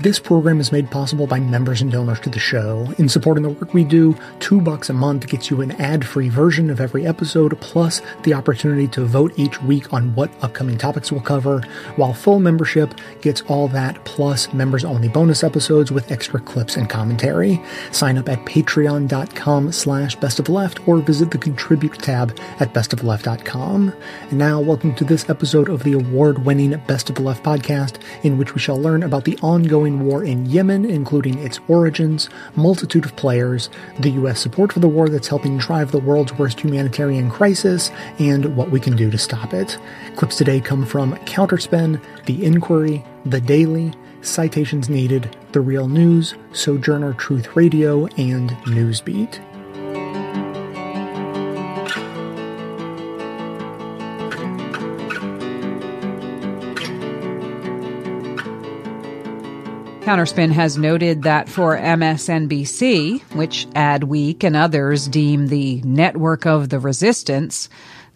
This program is made possible by members and donors to the show. In supporting the work we do, two bucks a month gets you an ad-free version of every episode, plus the opportunity to vote each week on what upcoming topics we'll cover, while full membership gets all that plus members-only bonus episodes with extra clips and commentary. Sign up at patreon.com slash bestofleft or visit the contribute tab at bestofleft.com. And now, welcome to this episode of the award-winning Best of the Left podcast, in which we shall learn about the ongoing war in Yemen, including its origins, multitude of players, the U.S. support for the war that's helping drive the world's worst humanitarian crisis, and what we can do to stop it. Clips today come from Counterspin, The Inquiry, The Daily, Citations Needed, The Real News, Sojourner Truth Radio, and Newsbeat. Counterspin has noted that for MSNBC, which Adweek and others deem the network of the resistance,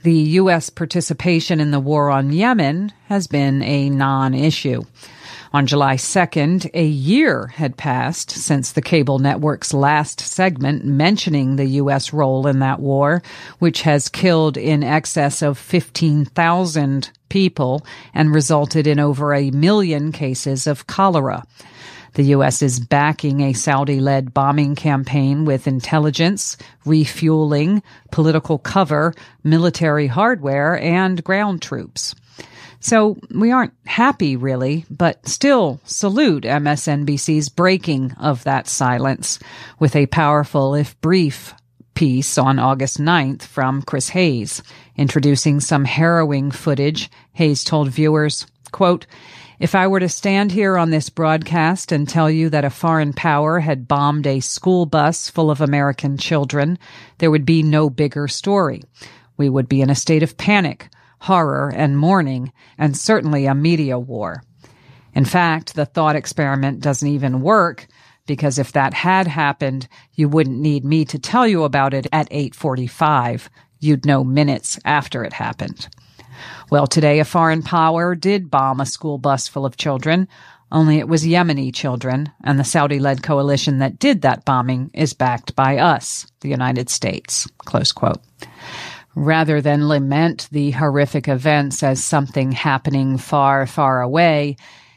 the U.S. participation in the war on Yemen has been a non-issue. On July 2nd, a year had passed since the cable network's last segment mentioning the U.S. role in that war, which has killed in excess of 15,000 people and resulted in over a million cases of cholera. The U.S. is backing a Saudi led bombing campaign with intelligence, refueling, political cover, military hardware, and ground troops. So we aren't happy really, but still salute MSNBC's breaking of that silence with a powerful, if brief, piece on August 9th from Chris Hayes. Introducing some harrowing footage, Hayes told viewers, quote, if I were to stand here on this broadcast and tell you that a foreign power had bombed a school bus full of American children, there would be no bigger story. We would be in a state of panic, horror, and mourning, and certainly a media war. In fact, the thought experiment doesn't even work because if that had happened, you wouldn't need me to tell you about it at 845. You'd know minutes after it happened. Well, today a foreign power did bomb a school bus full of children, only it was Yemeni children, and the Saudi led coalition that did that bombing is backed by us, the United States. Close quote. Rather than lament the horrific events as something happening far, far away,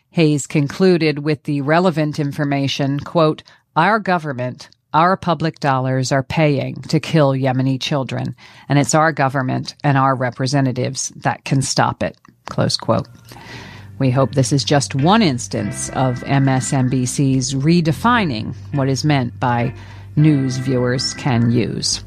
Hayes concluded with the relevant information, quote, our government, our public dollars are paying to kill Yemeni children, and it's our government and our representatives that can stop it. Close quote. We hope this is just one instance of MSNBC's redefining what is meant by news viewers can use.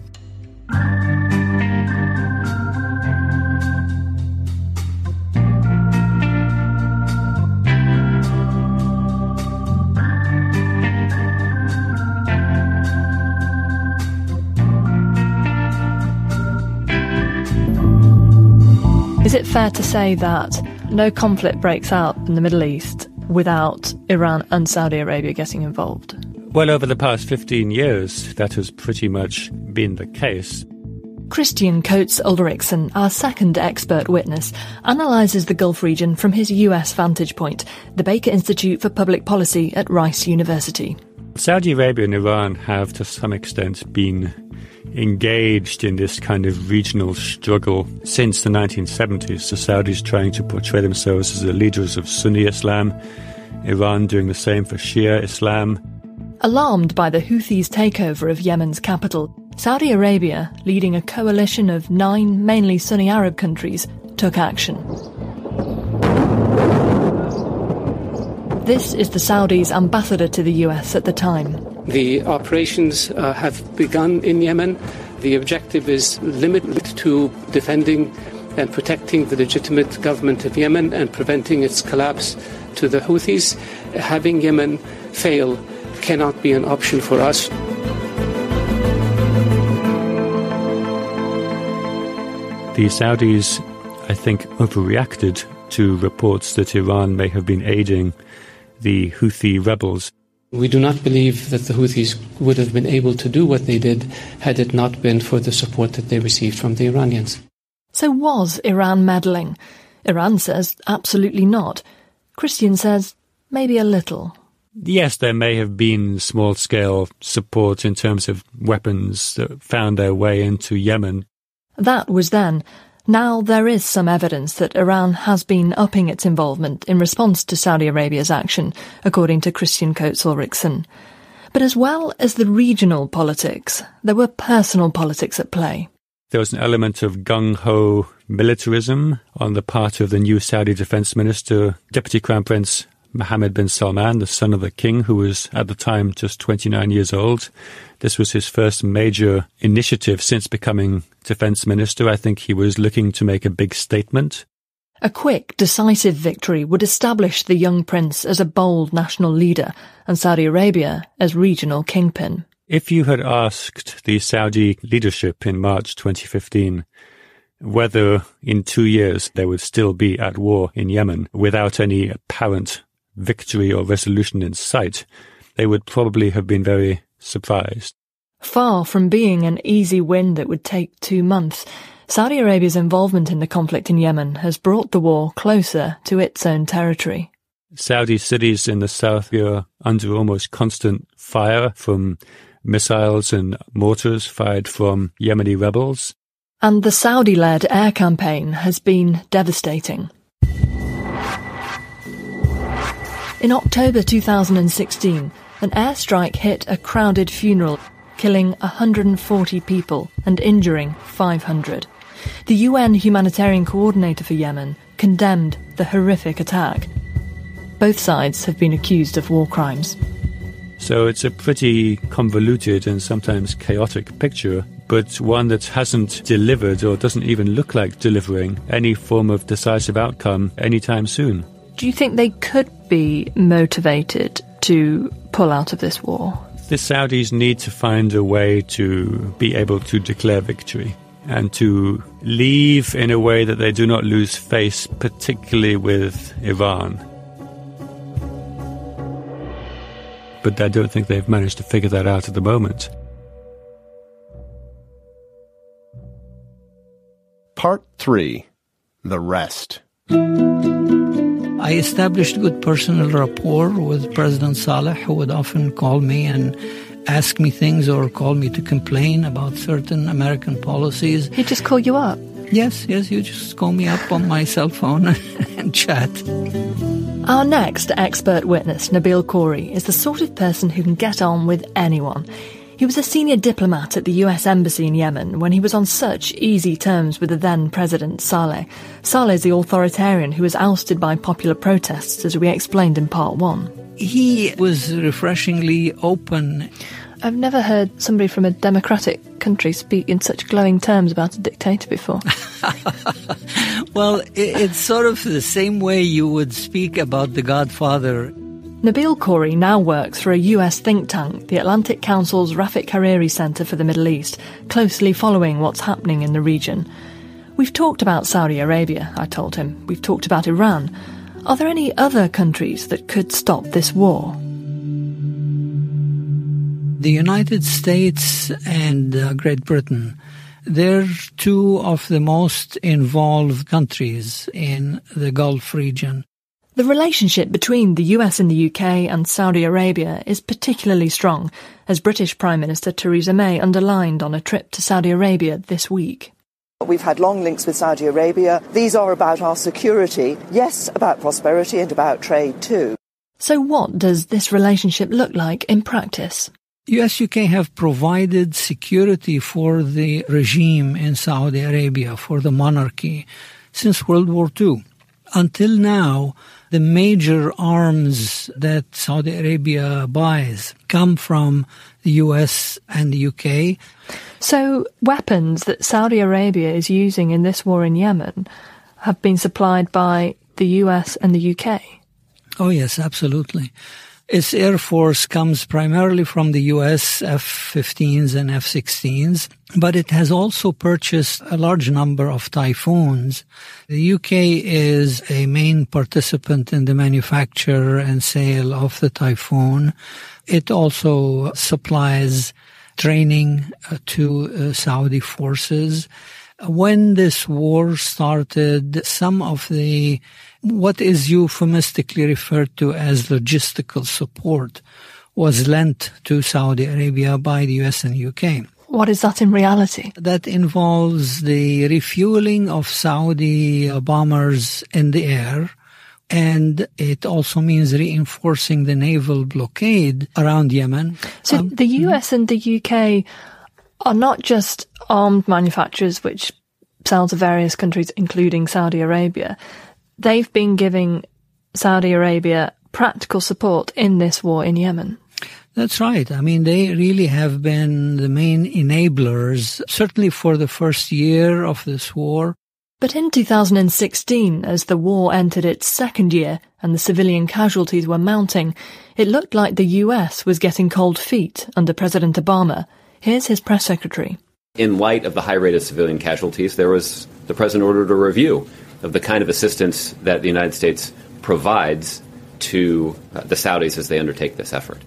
Is it fair to say that no conflict breaks out in the Middle East without Iran and Saudi Arabia getting involved? Well, over the past 15 years, that has pretty much been the case. Christian Coates Ulrichsen, our second expert witness, analyses the Gulf region from his US vantage point, the Baker Institute for Public Policy at Rice University. Saudi Arabia and Iran have, to some extent, been engaged in this kind of regional struggle since the 1970s. The Saudis trying to portray themselves as the leaders of Sunni Islam, Iran doing the same for Shia Islam. Alarmed by the Houthis' takeover of Yemen's capital, Saudi Arabia, leading a coalition of nine mainly Sunni Arab countries, took action. This is the Saudis' ambassador to the US at the time. The operations uh, have begun in Yemen. The objective is limited to defending and protecting the legitimate government of Yemen and preventing its collapse to the Houthis. Having Yemen fail cannot be an option for us. The Saudis, I think, overreacted to reports that Iran may have been aiding the Houthi rebels. We do not believe that the Houthis would have been able to do what they did had it not been for the support that they received from the Iranians. So was Iran meddling? Iran says absolutely not. Christian says maybe a little. Yes, there may have been small scale support in terms of weapons that found their way into Yemen. That was then. Now there is some evidence that Iran has been upping its involvement in response to Saudi Arabia's action, according to Christian Coates Ulrichsen. But as well as the regional politics, there were personal politics at play. There was an element of gung ho militarism on the part of the new Saudi defense minister, Deputy Crown Prince Mohammed bin Salman, the son of the king, who was at the time just 29 years old. This was his first major initiative since becoming defense minister. I think he was looking to make a big statement. A quick, decisive victory would establish the young prince as a bold national leader and Saudi Arabia as regional kingpin. If you had asked the Saudi leadership in March 2015 whether in two years they would still be at war in Yemen without any apparent victory or resolution in sight, they would probably have been very surprised. Far from being an easy win that would take two months, Saudi Arabia's involvement in the conflict in Yemen has brought the war closer to its own territory. Saudi cities in the south are under almost constant fire from missiles and mortars fired from Yemeni rebels. And the Saudi led air campaign has been devastating. In October 2016, an airstrike hit a crowded funeral, killing 140 people and injuring 500. The UN humanitarian coordinator for Yemen condemned the horrific attack. Both sides have been accused of war crimes. So it's a pretty convoluted and sometimes chaotic picture, but one that hasn't delivered or doesn't even look like delivering any form of decisive outcome anytime soon. Do you think they could be motivated to pull out of this war? The Saudis need to find a way to be able to declare victory and to leave in a way that they do not lose face, particularly with Iran. But I don't think they've managed to figure that out at the moment. Part 3 The Rest. I established good personal rapport with President Saleh, who would often call me and ask me things or call me to complain about certain American policies. He'd just call you up? Yes, yes, you just call me up on my cell phone and chat. Our next expert witness, Nabeel Khoury, is the sort of person who can get on with anyone. He was a senior diplomat at the US Embassy in Yemen when he was on such easy terms with the then President Saleh. Saleh is the authoritarian who was ousted by popular protests, as we explained in part one. He was refreshingly open. I've never heard somebody from a democratic country speak in such glowing terms about a dictator before. well, it's sort of the same way you would speak about the Godfather Nabeel Khoury now works for a US think tank, the Atlantic Council's Rafik Hariri Center for the Middle East, closely following what's happening in the region. We've talked about Saudi Arabia, I told him. We've talked about Iran. Are there any other countries that could stop this war? The United States and uh, Great Britain, they're two of the most involved countries in the Gulf region. The relationship between the US and the UK and Saudi Arabia is particularly strong, as British Prime Minister Theresa May underlined on a trip to Saudi Arabia this week. We've had long links with Saudi Arabia. These are about our security, yes, about prosperity and about trade too. So what does this relationship look like in practice? US UK have provided security for the regime in Saudi Arabia, for the monarchy, since World War II. Until now, the major arms that Saudi Arabia buys come from the US and the UK. So, weapons that Saudi Arabia is using in this war in Yemen have been supplied by the US and the UK? Oh, yes, absolutely. Its air force comes primarily from the US F-15s and F-16s, but it has also purchased a large number of Typhoons. The UK is a main participant in the manufacture and sale of the Typhoon. It also supplies training uh, to uh, Saudi forces. When this war started, some of the what is euphemistically referred to as logistical support was lent to Saudi Arabia by the US and UK. What is that in reality? That involves the refueling of Saudi bombers in the air. And it also means reinforcing the naval blockade around Yemen. So um, the US and the UK are not just armed manufacturers which sell to various countries, including Saudi Arabia. They've been giving Saudi Arabia practical support in this war in Yemen. That's right. I mean, they really have been the main enablers, certainly for the first year of this war. But in 2016, as the war entered its second year and the civilian casualties were mounting, it looked like the US was getting cold feet under President Obama. Here's his press secretary. In light of the high rate of civilian casualties, there was the president ordered a review of the kind of assistance that the United States provides to uh, the Saudis as they undertake this effort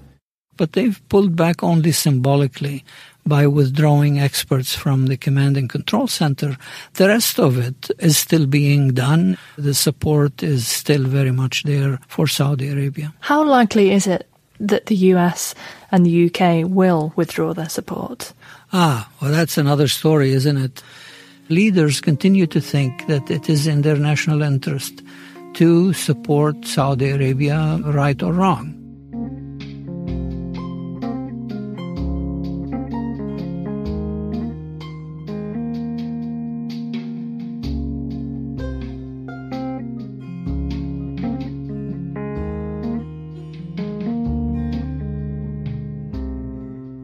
but they've pulled back only symbolically by withdrawing experts from the command and control center. The rest of it is still being done. The support is still very much there for Saudi Arabia. How likely is it that the US and the UK will withdraw their support? Ah, well, that's another story, isn't it? Leaders continue to think that it is in their national interest to support Saudi Arabia, right or wrong.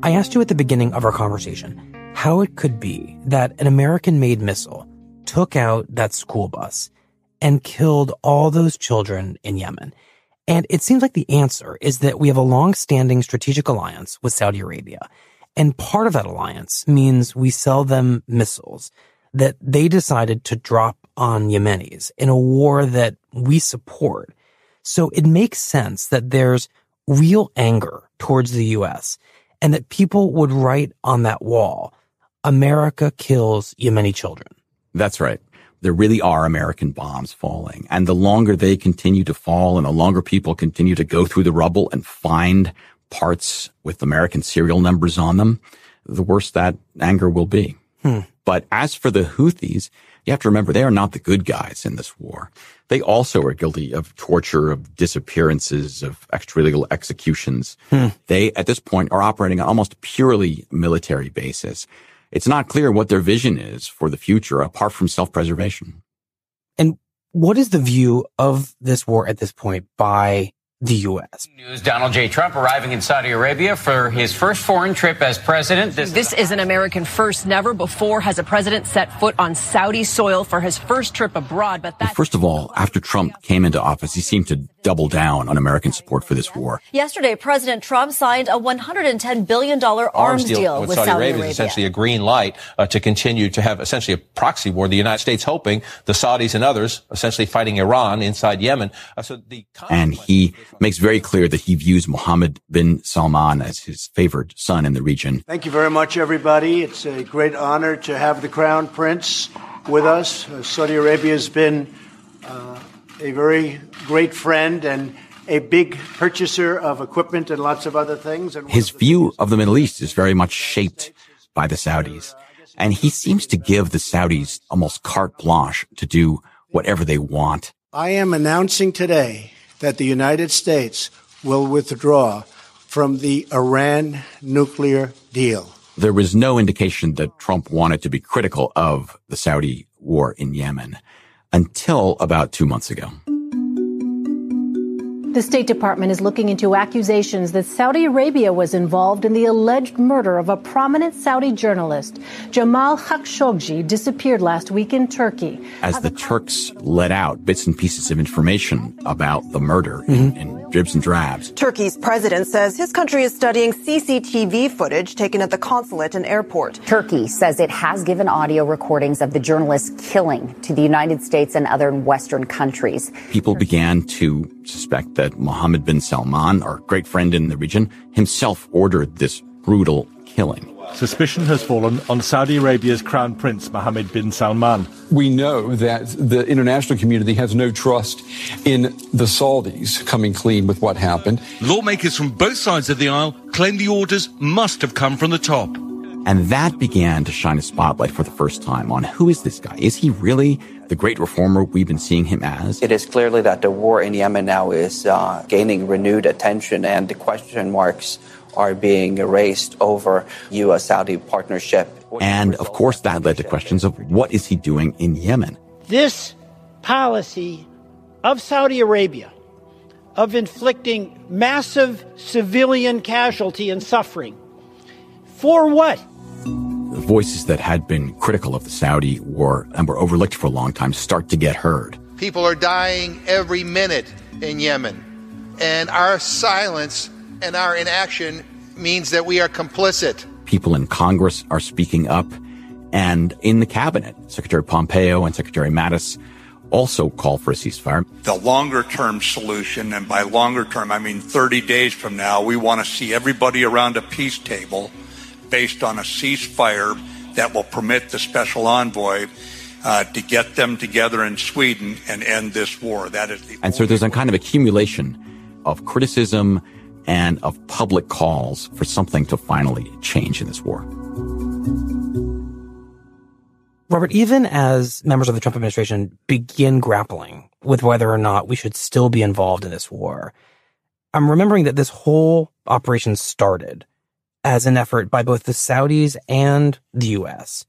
I asked you at the beginning of our conversation how it could be that an American made missile took out that school bus and killed all those children in Yemen. And it seems like the answer is that we have a long standing strategic alliance with Saudi Arabia. And part of that alliance means we sell them missiles that they decided to drop on Yemenis in a war that we support. So it makes sense that there's real anger towards the U.S and that people would write on that wall, America kills Yemeni children. That's right. There really are American bombs falling. And the longer they continue to fall and the longer people continue to go through the rubble and find parts with American serial numbers on them, the worse that anger will be. Hmm. But as for the Houthis, you have to remember they are not the good guys in this war. They also are guilty of torture, of disappearances, of extralegal executions. Hmm. They, at this point, are operating on almost purely military basis. It's not clear what their vision is for the future apart from self-preservation. And what is the view of this war at this point by the U.S. News Donald J. Trump arriving in Saudi Arabia for his first foreign trip as president. This, this is an American first. Never before has a president set foot on Saudi soil for his first trip abroad. But first of all, after Trump came into office, he seemed to double down on American support for this war. Yesterday, President Trump signed a $110 billion arms, arms deal, deal, with, with Saudi, Saudi Arabia. Arabia. essentially a green light uh, to continue to have essentially a proxy war. The United States hoping the Saudis and others essentially fighting Iran inside Yemen. Uh, so the and he makes very clear that he views Mohammed bin Salman as his favored son in the region. Thank you very much, everybody. It's a great honor to have the Crown Prince with us. Uh, Saudi Arabia has been uh, a very great friend and a big purchaser of equipment and lots of other things. And his view of the Middle East is very much shaped by the Saudis. And he seems to give the Saudis almost carte blanche to do whatever they want. I am announcing today that the United States will withdraw from the Iran nuclear deal. There was no indication that Trump wanted to be critical of the Saudi war in Yemen until about two months ago. The State Department is looking into accusations that Saudi Arabia was involved in the alleged murder of a prominent Saudi journalist. Jamal Khashoggi disappeared last week in Turkey. As the Turks let out bits and pieces of information about the murder mm-hmm. in, in dribs and drabs. Turkey's president says his country is studying CCTV footage taken at the consulate and airport. Turkey says it has given audio recordings of the journalist's killing to the United States and other Western countries. People began to suspect that Mohammed bin Salman, our great friend in the region, himself ordered this brutal killing. Suspicion has fallen on Saudi Arabia's Crown Prince Mohammed bin Salman. We know that the international community has no trust in the Saudis coming clean with what happened. Lawmakers from both sides of the aisle claim the orders must have come from the top. And that began to shine a spotlight for the first time on who is this guy? Is he really the great reformer we've been seeing him as? It is clearly that the war in Yemen now is uh, gaining renewed attention and the question marks are being erased over U.S. Saudi partnership. And of course, that led to questions of what is he doing in Yemen? This policy of Saudi Arabia of inflicting massive civilian casualty and suffering. For what? The voices that had been critical of the Saudi war and were overlooked for a long time start to get heard. People are dying every minute in Yemen. And our silence and our inaction means that we are complicit. People in Congress are speaking up. And in the cabinet, Secretary Pompeo and Secretary Mattis also call for a ceasefire. The longer term solution, and by longer term, I mean 30 days from now, we want to see everybody around a peace table based on a ceasefire that will permit the special envoy uh, to get them together in Sweden and end this war. That is the And so there's a kind of accumulation of criticism and of public calls for something to finally change in this war. Robert, even as members of the Trump administration begin grappling with whether or not we should still be involved in this war, I'm remembering that this whole operation started as an effort by both the Saudis and the US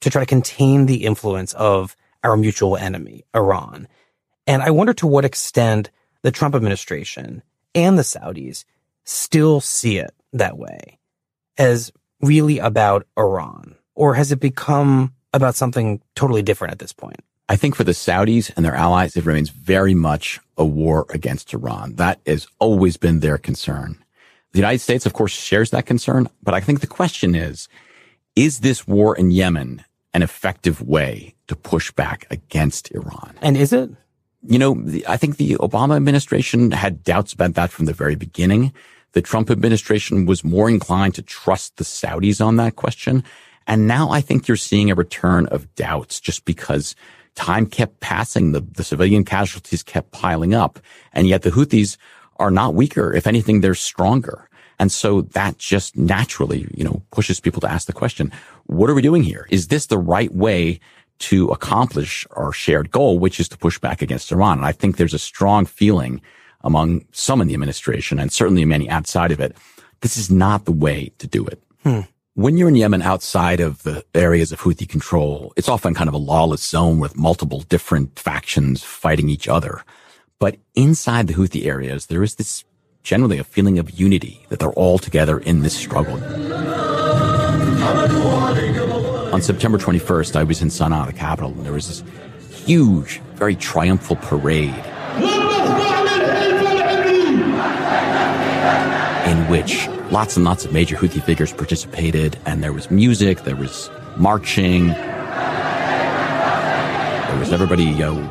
to try to contain the influence of our mutual enemy, Iran. And I wonder to what extent the Trump administration and the Saudis still see it that way as really about Iran? Or has it become about something totally different at this point? I think for the Saudis and their allies, it remains very much a war against Iran. That has always been their concern. The United States, of course, shares that concern, but I think the question is, is this war in Yemen an effective way to push back against Iran? And is it? You know, the, I think the Obama administration had doubts about that from the very beginning. The Trump administration was more inclined to trust the Saudis on that question. And now I think you're seeing a return of doubts just because time kept passing. The, the civilian casualties kept piling up. And yet the Houthis are not weaker. If anything, they're stronger. And so that just naturally, you know, pushes people to ask the question, what are we doing here? Is this the right way to accomplish our shared goal, which is to push back against Iran? And I think there's a strong feeling among some in the administration and certainly many outside of it. This is not the way to do it. Hmm. When you're in Yemen outside of the areas of Houthi control, it's often kind of a lawless zone with multiple different factions fighting each other. But inside the Houthi areas, there is this generally a feeling of unity that they're all together in this struggle. On September 21st, I was in Sana'a, the capital, and there was this huge, very triumphal parade in which lots and lots of major Houthi figures participated, and there was music, there was marching, there was everybody you know,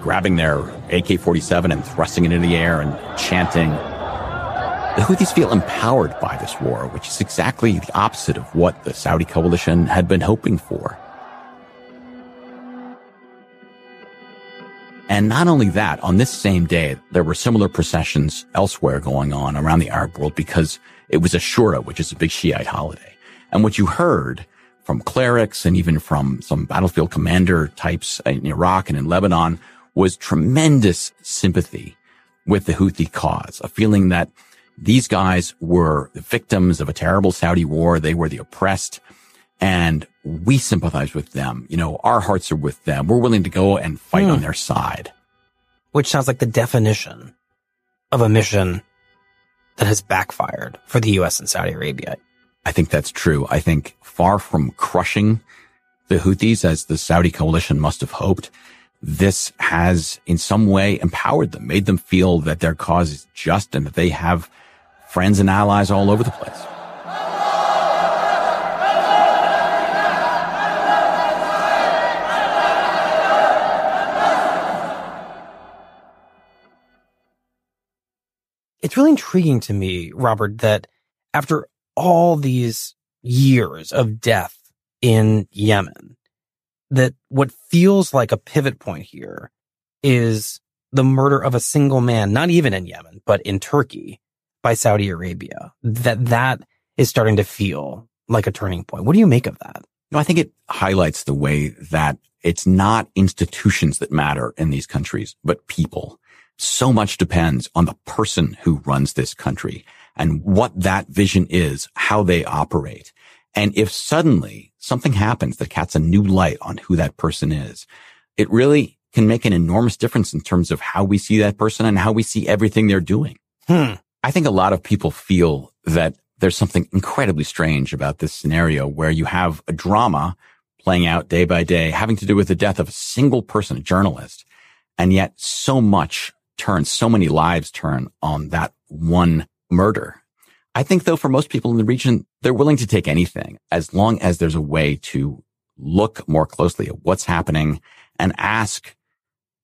grabbing their AK-47 and thrusting it into the air and chanting. The Houthis feel empowered by this war, which is exactly the opposite of what the Saudi coalition had been hoping for. And not only that, on this same day, there were similar processions elsewhere going on around the Arab world because it was Ashura, which is a big Shiite holiday. And what you heard from clerics and even from some battlefield commander types in Iraq and in Lebanon was tremendous sympathy with the Houthi cause, a feeling that these guys were the victims of a terrible Saudi war. They were the oppressed and we sympathize with them. You know, our hearts are with them. We're willing to go and fight Hmm. on their side. Which sounds like the definition of a mission that has backfired for the U.S. and Saudi Arabia. I think that's true. I think far from crushing the Houthis as the Saudi coalition must have hoped, this has in some way empowered them, made them feel that their cause is just and that they have friends and allies all over the place. It's really intriguing to me, Robert, that after all these years of death in Yemen that what feels like a pivot point here is the murder of a single man, not even in Yemen, but in Turkey by Saudi Arabia. That that is starting to feel like a turning point. What do you make of that? No, I think it highlights the way that it's not institutions that matter in these countries, but people. So much depends on the person who runs this country and what that vision is, how they operate. And if suddenly something happens that casts a new light on who that person is, it really can make an enormous difference in terms of how we see that person and how we see everything they're doing. Hmm. I think a lot of people feel that there's something incredibly strange about this scenario where you have a drama playing out day by day, having to do with the death of a single person, a journalist. And yet so much turns, so many lives turn on that one murder. I think though, for most people in the region, they're willing to take anything as long as there's a way to look more closely at what's happening and ask,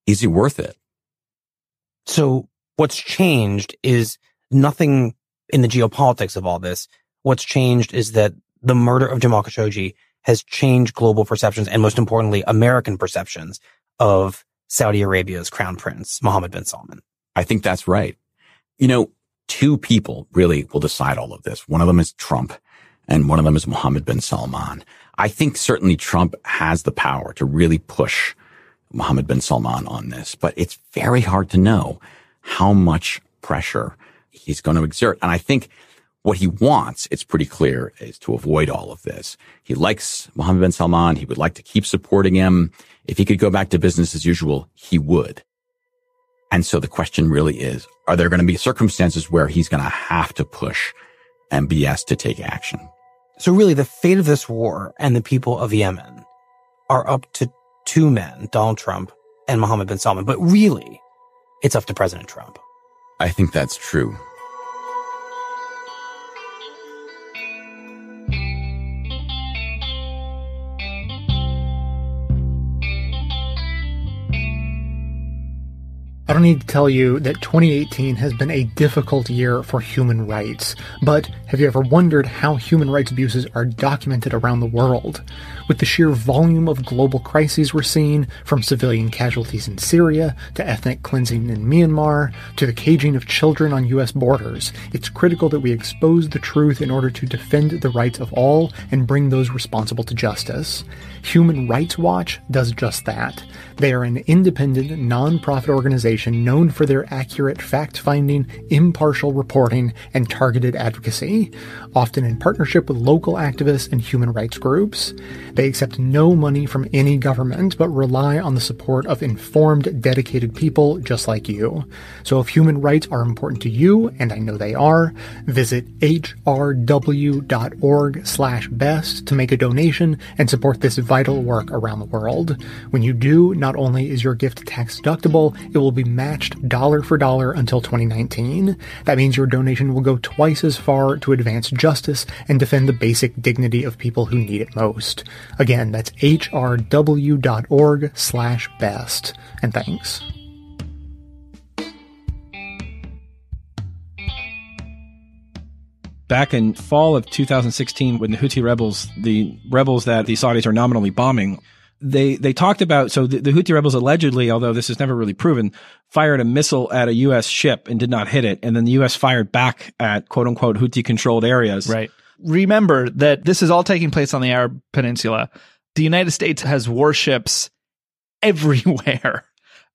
is it worth it? So what's changed is nothing in the geopolitics of all this. What's changed is that the murder of Jamal Khashoggi has changed global perceptions and most importantly, American perceptions of Saudi Arabia's crown prince, Mohammed bin Salman. I think that's right. You know, two people really will decide all of this. One of them is Trump and one of them is Mohammed bin Salman. I think certainly Trump has the power to really push Mohammed bin Salman on this, but it's very hard to know how much pressure he's going to exert. And I think what he wants, it's pretty clear, is to avoid all of this. He likes Mohammed bin Salman. He would like to keep supporting him. If he could go back to business as usual, he would. And so the question really is, are there going to be circumstances where he's going to have to push MBS to take action? So really the fate of this war and the people of Yemen are up to two men, Donald Trump and Mohammed bin Salman. But really, it's up to President Trump. I think that's true. I don't need to tell you that 2018 has been a difficult year for human rights, but have you ever wondered how human rights abuses are documented around the world? With the sheer volume of global crises we're seeing, from civilian casualties in Syria to ethnic cleansing in Myanmar to the caging of children on US borders, it's critical that we expose the truth in order to defend the rights of all and bring those responsible to justice. Human Rights Watch does just that. They are an independent, non-profit organization known for their accurate fact-finding, impartial reporting, and targeted advocacy, often in partnership with local activists and human rights groups. They accept no money from any government, but rely on the support of informed, dedicated people just like you. So if human rights are important to you, and I know they are, visit hrw.org slash best to make a donation and support this vital work around the world. When you do, not only is your gift tax deductible, it will be matched dollar for dollar until 2019. That means your donation will go twice as far to advance justice and defend the basic dignity of people who need it most. Again, that's hrw.org slash best. And thanks. back in fall of 2016 when the Houthi rebels, the rebels that the Saudis are nominally bombing, they they talked about so the, the Houthi rebels allegedly, although this is never really proven, fired a missile at a U.S. ship and did not hit it, and then the U.S. fired back at quote unquote Houthi controlled areas. Right. Remember that this is all taking place on the Arab Peninsula. The United States has warships everywhere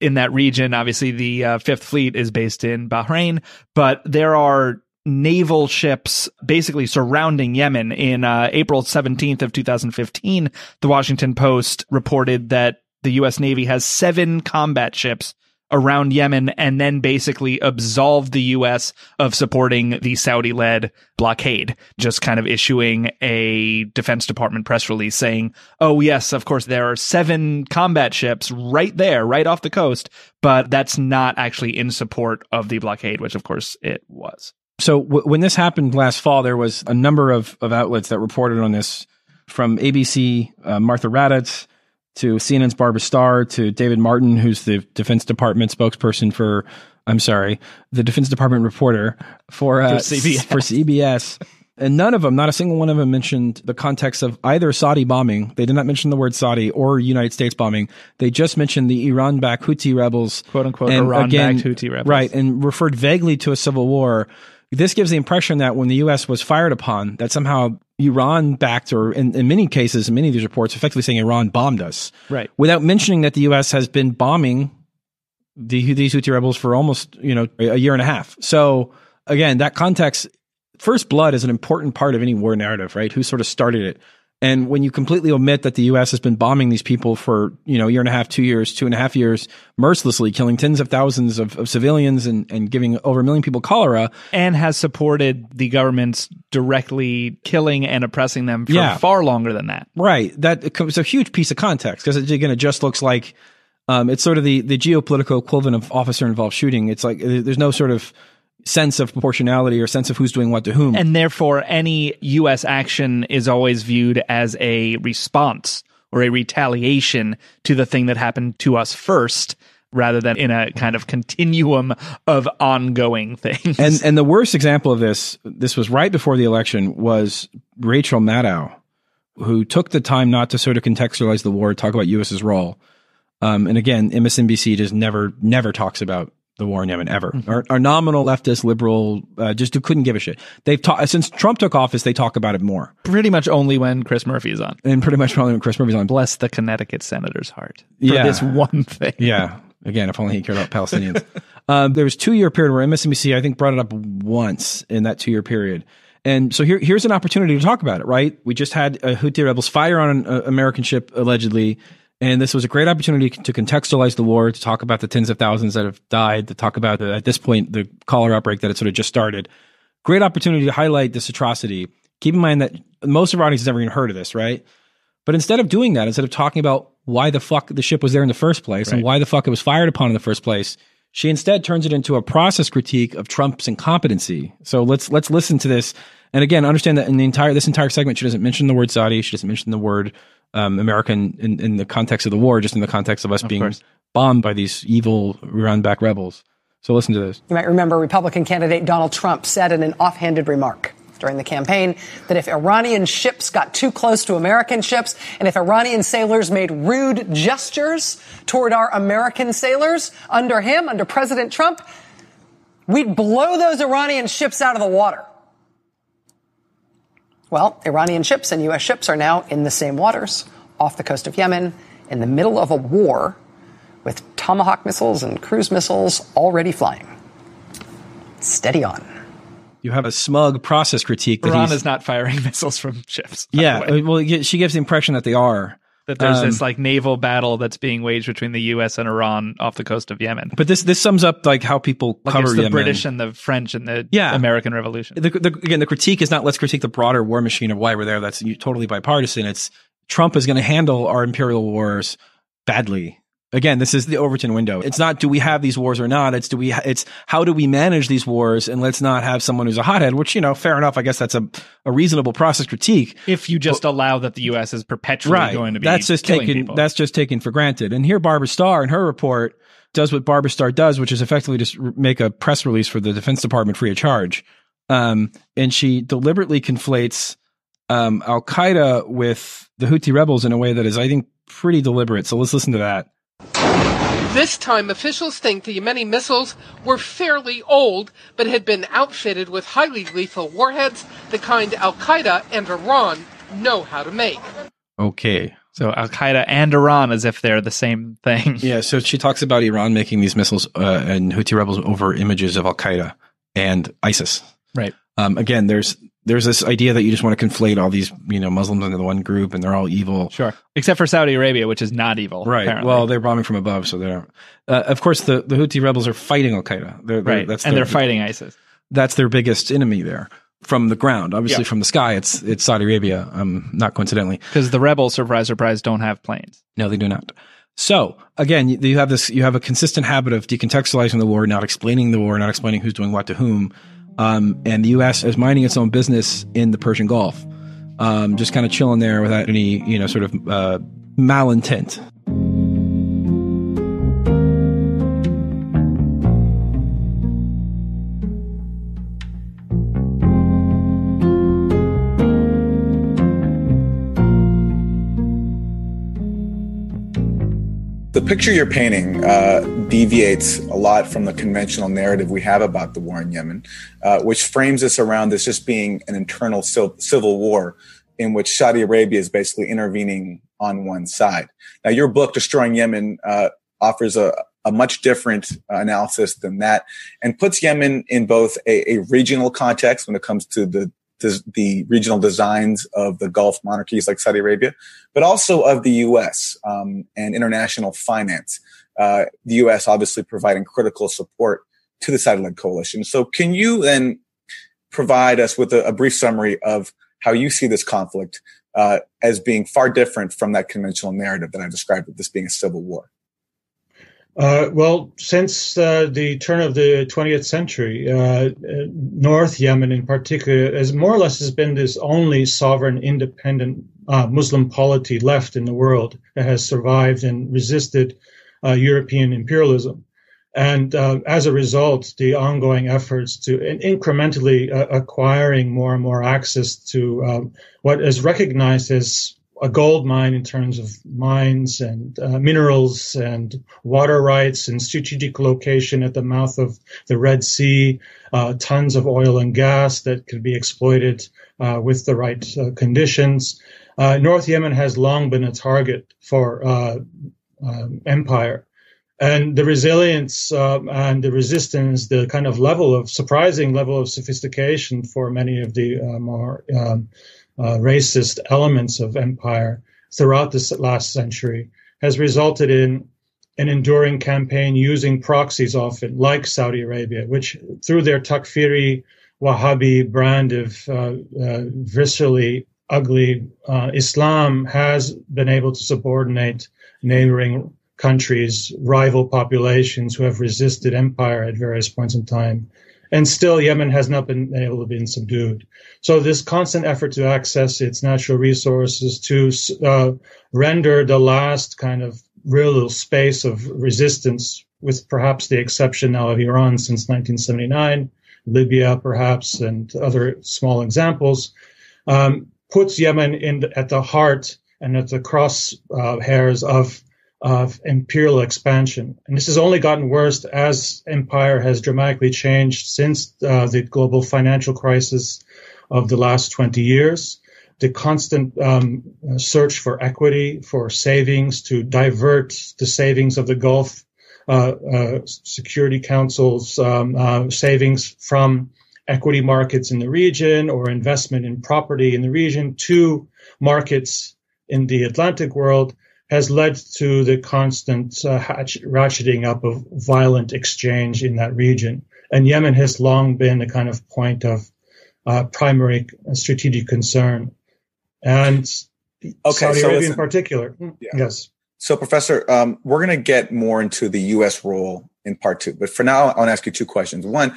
in that region. Obviously, the uh, Fifth Fleet is based in Bahrain, but there are naval ships basically surrounding Yemen. In uh, April 17th of 2015, the Washington Post reported that the U.S. Navy has seven combat ships around Yemen and then basically absolved the U.S. of supporting the Saudi led blockade, just kind of issuing a Defense Department press release saying, oh, yes, of course, there are seven combat ships right there, right off the coast, but that's not actually in support of the blockade, which of course it was. So w- when this happened last fall, there was a number of, of outlets that reported on this from ABC, uh, Martha Raddatz, to CNN's Barbara Starr, to David Martin, who's the Defense Department spokesperson for, I'm sorry, the Defense Department reporter for, uh, for CBS. For CBS. And none of them, not a single one of them mentioned the context of either Saudi bombing. They did not mention the word Saudi or United States bombing. They just mentioned the Iran backed Houthi rebels. Quote unquote, Iran backed Houthi rebels. Right. And referred vaguely to a civil war. This gives the impression that when the U.S. was fired upon, that somehow Iran backed, or in, in many cases, in many of these reports, effectively saying Iran bombed us. Right. Without mentioning that the U.S. has been bombing the, these Houthi rebels for almost, you know, a year and a half. So again, that context, first blood is an important part of any war narrative, right? Who sort of started it? And when you completely omit that the U.S. has been bombing these people for, you know, a year and a half, two years, two and a half years, mercilessly killing tens of thousands of, of civilians and, and giving over a million people cholera. And has supported the governments directly killing and oppressing them for Yeah. far longer than that. Right. That it's a huge piece of context because it, again, it just looks like um, it's sort of the, the geopolitical equivalent of officer involved shooting. It's like there's no sort of sense of proportionality or sense of who's doing what to whom. And therefore, any U.S. action is always viewed as a response or a retaliation to the thing that happened to us first, rather than in a kind of continuum of ongoing things. and and the worst example of this, this was right before the election, was Rachel Maddow, who took the time not to sort of contextualize the war, talk about U.S.'s role. Um, and again, MSNBC just never never talks about the war in Yemen ever. Our, our nominal leftist liberal uh, just couldn't give a shit. They've talked since Trump took office. They talk about it more, pretty much only when Chris Murphy is on. and pretty much only when Chris Murphy's on. Bless the Connecticut senator's heart for Yeah. this one thing. Yeah. Again, if only he cared about Palestinians. um, there was two year period where MSNBC, I think, brought it up once in that two year period. And so here, here's an opportunity to talk about it, right? We just had uh, Houthi rebels fire on an uh, American ship, allegedly. And this was a great opportunity to contextualize the war, to talk about the tens of thousands that have died, to talk about, the, at this point, the cholera outbreak that had sort of just started. Great opportunity to highlight this atrocity. Keep in mind that most of our audience has never even heard of this, right? But instead of doing that, instead of talking about why the fuck the ship was there in the first place and why the fuck it was fired upon in the first place, she instead turns it into a process critique of Trump's incompetency. So let's let's listen to this. And again, understand that in the entire this entire segment, she doesn't mention the word Saudi. She doesn't mention the word um, American in, in the context of the war, just in the context of us being course. bombed by these evil Iran-backed rebels. So listen to this. You might remember Republican candidate Donald Trump said in an offhanded remark during the campaign that if Iranian ships got too close to American ships and if Iranian sailors made rude gestures toward our American sailors under him, under President Trump, we'd blow those Iranian ships out of the water. Well, Iranian ships and U.S. ships are now in the same waters off the coast of Yemen in the middle of a war with Tomahawk missiles and cruise missiles already flying. Steady on. You have a smug process critique. That Iran he's- is not firing missiles from ships. Yeah, well, she gives the impression that they are. That there's Um, this like naval battle that's being waged between the U.S. and Iran off the coast of Yemen. But this this sums up like how people Like cover it's the Yemen. British and the French and the Yeah. American Revolution. The, the, again, the critique is not let's critique the broader war machine of why we're there. That's totally bipartisan. It's Trump is going to handle our imperial wars badly. Again, this is the Overton window. It's not do we have these wars or not. It's do we. It's how do we manage these wars, and let's not have someone who's a hothead. Which you know, fair enough. I guess that's a a reasonable process critique. If you just allow that the U.S. is perpetually going to be that's just taken people. that's just taken for granted and here barbara starr in her report does what barbara starr does which is effectively just r- make a press release for the defense department free of charge um, and she deliberately conflates um, al-qaeda with the houthi rebels in a way that is i think pretty deliberate so let's listen to that This time, officials think the Yemeni missiles were fairly old, but had been outfitted with highly lethal warheads, the kind Al Qaeda and Iran know how to make. okay so Al Qaeda and Iran as if they're the same thing. Yeah, so she talks about Iran making these missiles uh, and Houthi rebels over images of Al Qaeda and ISIS. Right. Um, again, there's there's this idea that you just want to conflate all these you know Muslims into the one group and they're all evil. Sure. Except for Saudi Arabia, which is not evil. Right. apparently. Well, they're bombing from above, so they're. Uh, of course, the, the Houthi rebels are fighting Al Qaeda. They're, they're- right. That's and their- they're fighting ISIS. That's their biggest enemy there from the ground. Obviously, Yeah. from the sky, it's it's Saudi Arabia. Um, not coincidentally. Because the rebels, surprise, surprise, don't have planes. No, they do not. So again, you, you have this, you have a consistent habit of decontextualizing the war, not explaining the war, not explaining who's doing what to whom. Um, and the U.S. is minding its own business in the Persian Gulf, um, just kind of chilling there without any, you know, sort of uh, malintent. Picture you're painting uh, deviates a lot from the conventional narrative we have about the war in Yemen, uh, which frames this around this just being an internal civil war in which Saudi Arabia is basically intervening on one side. Now, your book, Destroying Yemen, uh, offers a, a much different analysis than that and puts Yemen in both a, a regional context when it comes to the the regional designs of the Gulf monarchies like Saudi Arabia, but also of the U.S. Um, and international finance. Uh, the U.S. obviously providing critical support to the Saudi-led coalition. So, can you then provide us with a, a brief summary of how you see this conflict uh, as being far different from that conventional narrative that I described of this being a civil war? Uh, well, since uh, the turn of the 20th century, uh, North Yemen in particular, has more or less has been this only sovereign, independent uh, Muslim polity left in the world that has survived and resisted uh, European imperialism. And uh, as a result, the ongoing efforts to in- incrementally acquiring more and more access to um, what is recognized as a gold mine in terms of mines and uh, minerals and water rights and strategic location at the mouth of the Red Sea, uh, tons of oil and gas that could be exploited uh, with the right uh, conditions. Uh, North Yemen has long been a target for uh, um, empire. And the resilience um, and the resistance, the kind of level of surprising level of sophistication for many of the more um, uh, racist elements of empire throughout this last century has resulted in an enduring campaign using proxies often, like Saudi Arabia, which through their Takfiri Wahhabi brand of uh, uh, viscerally ugly uh, Islam has been able to subordinate neighboring countries, rival populations who have resisted empire at various points in time and still Yemen has not been able to be subdued. So this constant effort to access its natural resources to uh, render the last kind of real space of resistance, with perhaps the exception now of Iran since 1979, Libya perhaps, and other small examples, um, puts Yemen in the, at the heart and at the crosshairs uh, of of imperial expansion. And this has only gotten worse as empire has dramatically changed since uh, the global financial crisis of the last 20 years. The constant um, search for equity, for savings, to divert the savings of the Gulf uh, uh, Security Council's um, uh, savings from equity markets in the region or investment in property in the region to markets in the Atlantic world has led to the constant uh, ratcheting up of violent exchange in that region. And Yemen has long been a kind of point of uh, primary strategic concern. And okay, Saudi so Arabia listen, in particular. Hmm, yeah. Yes. So, Professor, um, we're going to get more into the U.S. role in part two. But for now, I want to ask you two questions. One,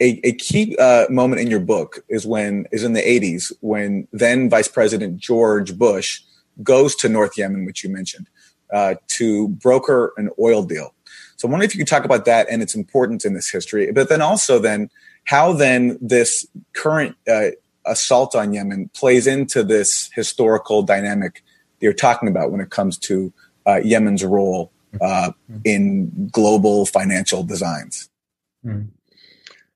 a, a key uh, moment in your book is when is in the 80s when then Vice President George Bush goes to North Yemen, which you mentioned, uh, to broker an oil deal. So I wonder if you could talk about that and its importance in this history, but then also then how then this current uh, assault on Yemen plays into this historical dynamic that you're talking about when it comes to uh, Yemen's role uh, in global financial designs. Mm.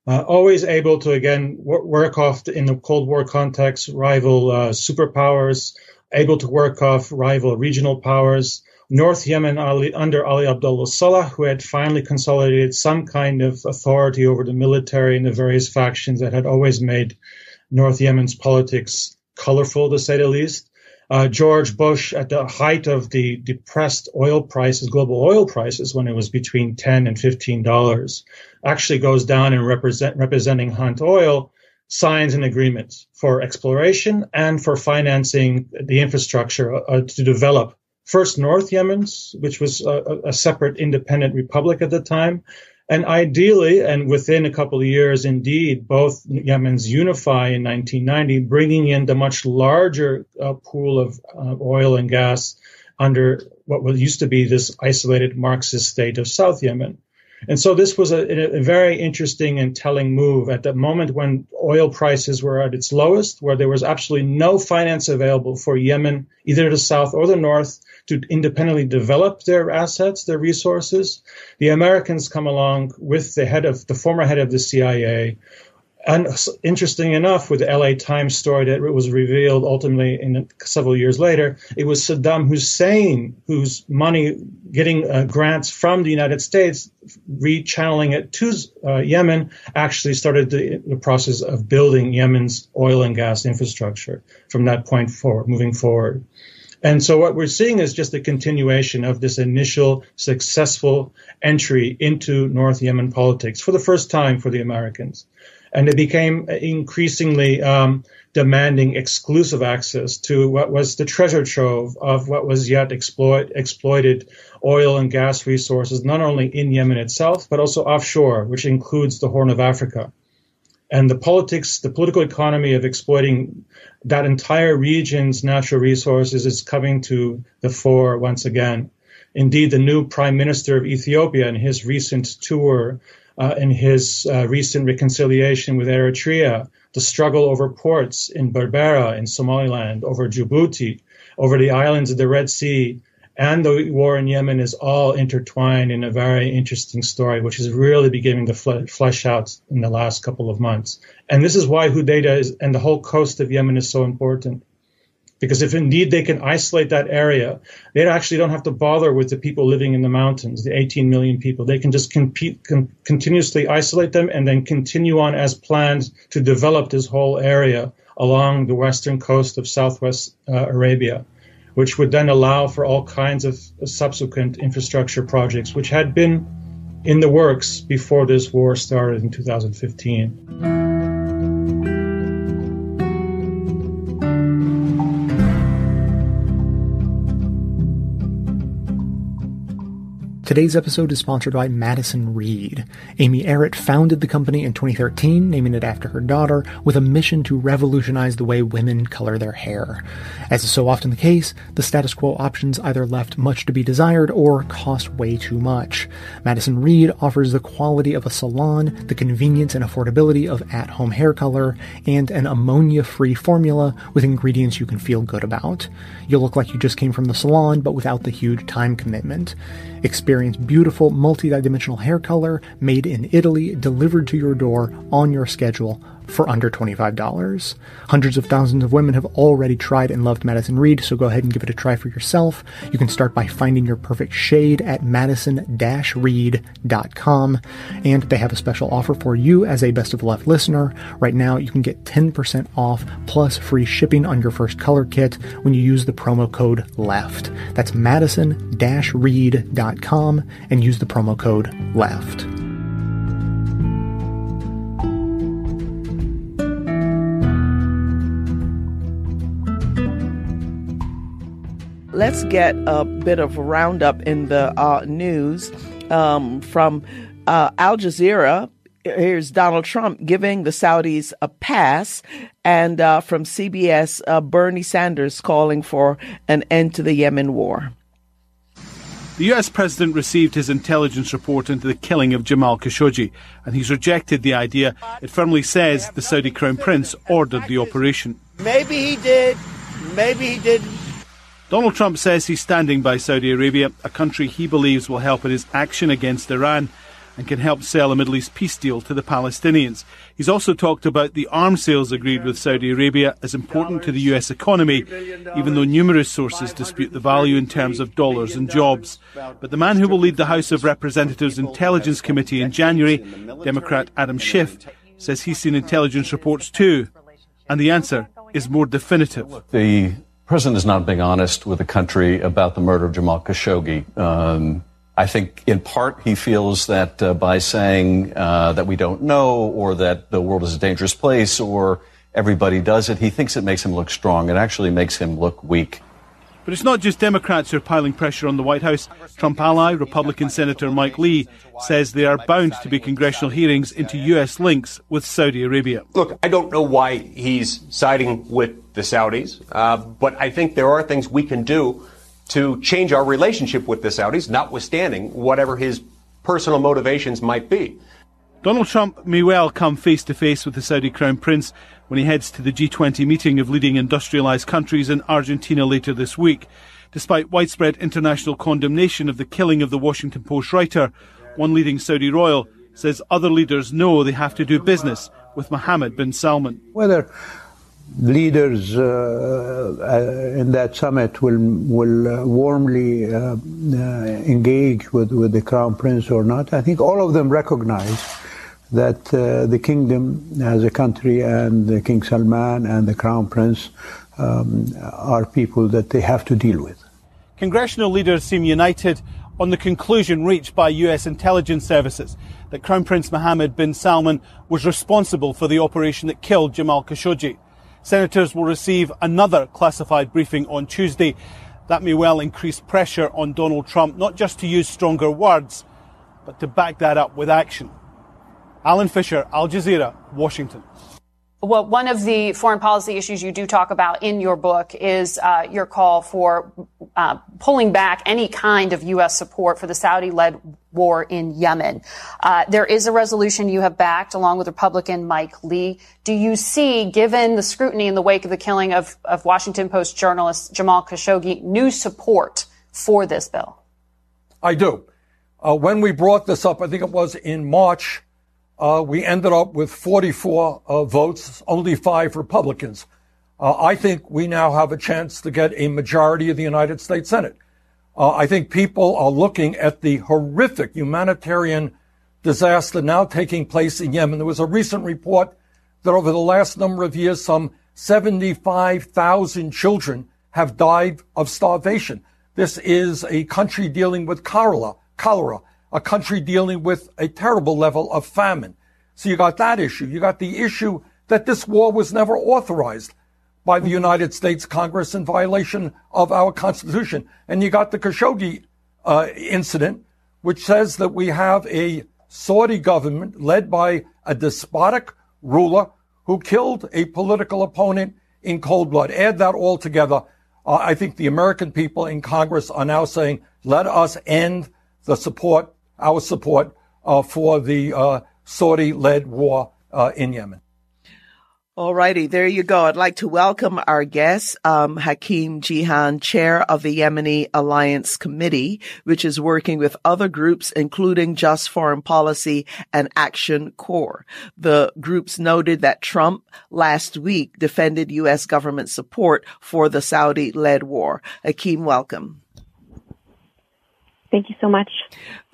Uh, always able to again work off in the Cold War context rival uh, superpowers, able to work off rival regional powers. North Yemen Ali, under Ali Abdullah Saleh, who had finally consolidated some kind of authority over the military and the various factions that had always made North Yemen's politics colorful, to say the least. Uh, George Bush, at the height of the depressed oil prices, global oil prices, when it was between 10 and 15 dollars, actually goes down and represent, representing Hunt Oil signs an agreement for exploration and for financing the infrastructure uh, to develop first North Yemen, which was a, a, separate independent republic at the time. And ideally, and within a couple of years, indeed, both Yemen's unify in 1990, bringing in the much larger uh, pool of uh, oil and gas under what used to be this isolated Marxist state of South Yemen. And so this was a, a, very interesting and telling move at the moment when oil prices were at its lowest, where there was absolutely no finance available for Yemen, either the south or the north, to independently develop their assets, their resources. The Americans come along with the head of the former head of the CIA, and interesting enough, with the LA Times story that was revealed ultimately in several years later, it was Saddam Hussein whose money getting uh, grants from the United States, rechanneling it to uh, Yemen, actually started the, the, process of building Yemen's oil and gas infrastructure from that point forward, moving forward. And so what we're seeing is just a continuation of this initial successful entry into North Yemen politics for the first time for the Americans and it became increasingly um, demanding exclusive access to what was the treasure trove of what was yet exploit, exploited oil and gas resources, not only in Yemen itself, but also offshore, which includes the Horn of Africa. And the politics, the political economy of exploiting that entire region's natural resources is coming to the fore once again. Indeed, the new prime minister of Ethiopia in his recent tour uh, in his uh, recent reconciliation with Eritrea, the struggle over ports in Berbera in Somaliland, over Djibouti, over the islands of the Red Sea, and the war in Yemen is all intertwined in a very interesting story, which is really beginning to flesh out in the last couple of months. And this is why Hodeidah is, and the whole coast of Yemen is so important. Because if indeed they can isolate that area, they actually don't have to bother with the people living in the mountains, the 18 million people. They can just compete, con- continuously isolate them and then continue on as planned to develop this whole area along the western coast of southwest uh, Arabia, which would then allow for all kinds of subsequent infrastructure projects, which had been in the works before this war started in 2015. Today's episode is sponsored by Madison Reed. Amy Errett founded the company in 2013, naming it after her daughter, with a mission to revolutionize the way women color their hair. As is so often the case, the status quo options either left much to be desired or cost way too much. Madison Reed offers the quality of a salon, the convenience and affordability of at-home hair color, and an ammonia-free formula with ingredients you can feel good about. You'll look like you just came from the salon, but without the huge time commitment. Experience beautiful multi-dimensional hair color made in Italy, delivered to your door on your schedule for under $25. Hundreds of thousands of women have already tried and loved Madison Reed, so go ahead and give it a try for yourself. You can start by finding your perfect shade at madison-reed.com. And they have a special offer for you as a Best of Left listener. Right now, you can get 10% off plus free shipping on your first color kit when you use the promo code LEFT. That's madison-reed.com and use the promo code LEFT. Let's get a bit of a roundup in the uh, news um, from uh, Al Jazeera. Here's Donald Trump giving the Saudis a pass, and uh, from CBS, uh, Bernie Sanders calling for an end to the Yemen war. The US president received his intelligence report into the killing of Jamal Khashoggi, and he's rejected the idea. It firmly says the Saudi crown prince ordered the operation. Maybe he did, maybe he didn't. Donald Trump says he's standing by Saudi Arabia, a country he believes will help in his action against Iran and can help sell a Middle East peace deal to the Palestinians. He's also talked about the arms sales agreed with Saudi Arabia as important to the US economy, even though numerous sources dispute the value in terms of dollars and jobs. But the man who will lead the House of Representatives Intelligence Committee in January, Democrat Adam Schiff, says he's seen intelligence reports too. And the answer is more definitive. The president is not being honest with the country about the murder of Jamal Khashoggi. Um, I think in part he feels that uh, by saying uh, that we don't know or that the world is a dangerous place or everybody does it, he thinks it makes him look strong. It actually makes him look weak. But it's not just Democrats who are piling pressure on the White House. Trump ally, Republican Senator Mike Lee, says there are bound to be congressional hearings into U.S. links with Saudi Arabia. Look, I don't know why he's siding with the Saudis, uh, but I think there are things we can do to change our relationship with the Saudis, notwithstanding whatever his personal motivations might be. Donald Trump may well come face to face with the Saudi Crown Prince when he heads to the G20 meeting of leading industrialised countries in Argentina later this week. Despite widespread international condemnation of the killing of the Washington Post writer, one leading Saudi royal says other leaders know they have to do business with Mohammed bin Salman. Whether leaders uh, uh, in that summit will will uh, warmly uh, uh, engage with, with the crown prince or not, I think all of them recognize that uh, the kingdom as a country and King Salman and the crown prince um, are people that they have to deal with. Congressional leaders seem united on the conclusion reached by US intelligence services that Crown Prince Mohammed bin Salman was responsible for the operation that killed Jamal Khashoggi. Senators will receive another classified briefing on Tuesday. That may well increase pressure on Donald Trump, not just to use stronger words, but to back that up with action. Alan Fisher, Al Jazeera, Washington. Well, one of the foreign policy issues you do talk about in your book is uh, your call for uh, pulling back any kind of U.S. support for the Saudi-led war in Yemen. Uh, there is a resolution you have backed along with Republican Mike Lee. Do you see, given the scrutiny in the wake of the killing of, of Washington Post journalist Jamal Khashoggi, new support for this bill? I do. Uh, when we brought this up, I think it was in March uh, we ended up with 44 uh, votes, only five Republicans. Uh, I think we now have a chance to get a majority of the United States Senate. Uh, I think people are looking at the horrific humanitarian disaster now taking place in Yemen. There was a recent report that over the last number of years, some 75,000 children have died of starvation. This is a country dealing with cholera, cholera a country dealing with a terrible level of famine. So you got that issue. You got the issue that this war was never authorized by the United States Congress in violation of our Constitution. And you got the Khashoggi uh, incident, which says that we have a Saudi government led by a despotic ruler who killed a political opponent in cold blood. Add that all together. Uh, I think the American people in Congress are now saying, let us end the support our support uh, for the uh, Saudi-led war uh, in Yemen. All righty, there you go. I'd like to welcome our guest, um, Hakim Jehan, chair of the Yemeni Alliance Committee, which is working with other groups, including Just Foreign Policy and Action Corps. The groups noted that Trump last week defended U.S. government support for the Saudi-led war. Hakim, welcome. Thank you so much.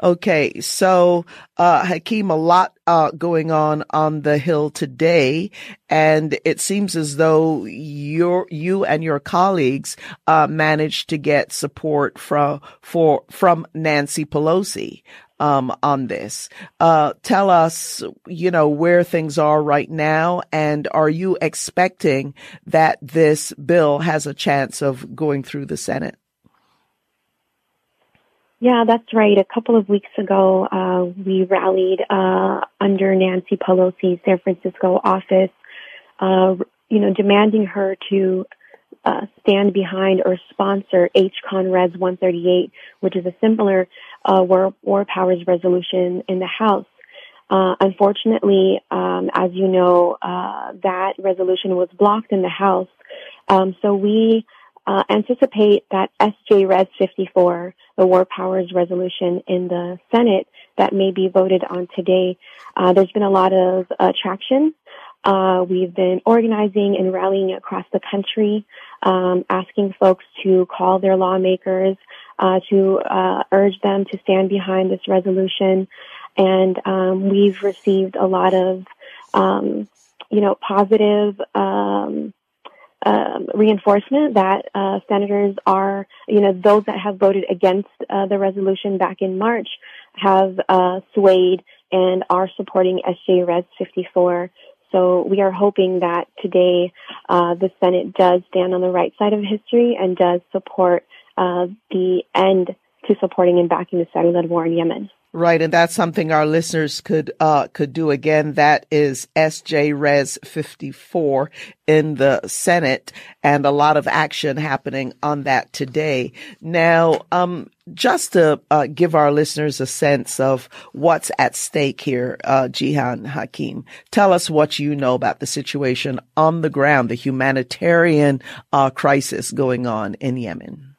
Okay, so uh, Hakim, a lot uh, going on on the Hill today, and it seems as though your you and your colleagues uh, managed to get support from for from Nancy Pelosi. Um, on this, uh, tell us, you know, where things are right now, and are you expecting that this bill has a chance of going through the Senate? Yeah, that's right. A couple of weeks ago, uh, we rallied uh, under Nancy Pelosi's San Francisco office, uh, you know, demanding her to uh, stand behind or sponsor HCON Res 138, which is a similar uh, war, war powers resolution in the House. Uh, unfortunately, um, as you know, that resolution was blocked in the House. Um, so we uh, anticipate that SJ Res 54, the War Powers Resolution in the Senate that may be voted on today, uh, there's been a lot of uh, traction. Uh, we've been organizing and rallying across the country, um, asking folks to call their lawmakers, uh, to uh, urge them to stand behind this resolution, and um, we've received a lot of, um, you know, positive um, reinforcement that uh, senators are, you know, those that have voted against uh, the resolution back in March have uh, swayed and are supporting SJ Res 54. So we are hoping that today uh, the Senate does stand on the right side of history and does support uh, the end to supporting and backing the Saudi-led war in Yemen. Right, and that's something our listeners could uh, could do again. That is SJ Res 54 in the Senate, and a lot of action happening on that today. Now, um, just to uh, give our listeners a sense of what's at stake here, uh, Jehan Hakim, tell us what you know about the situation on the ground, the humanitarian uh, crisis going on in Yemen.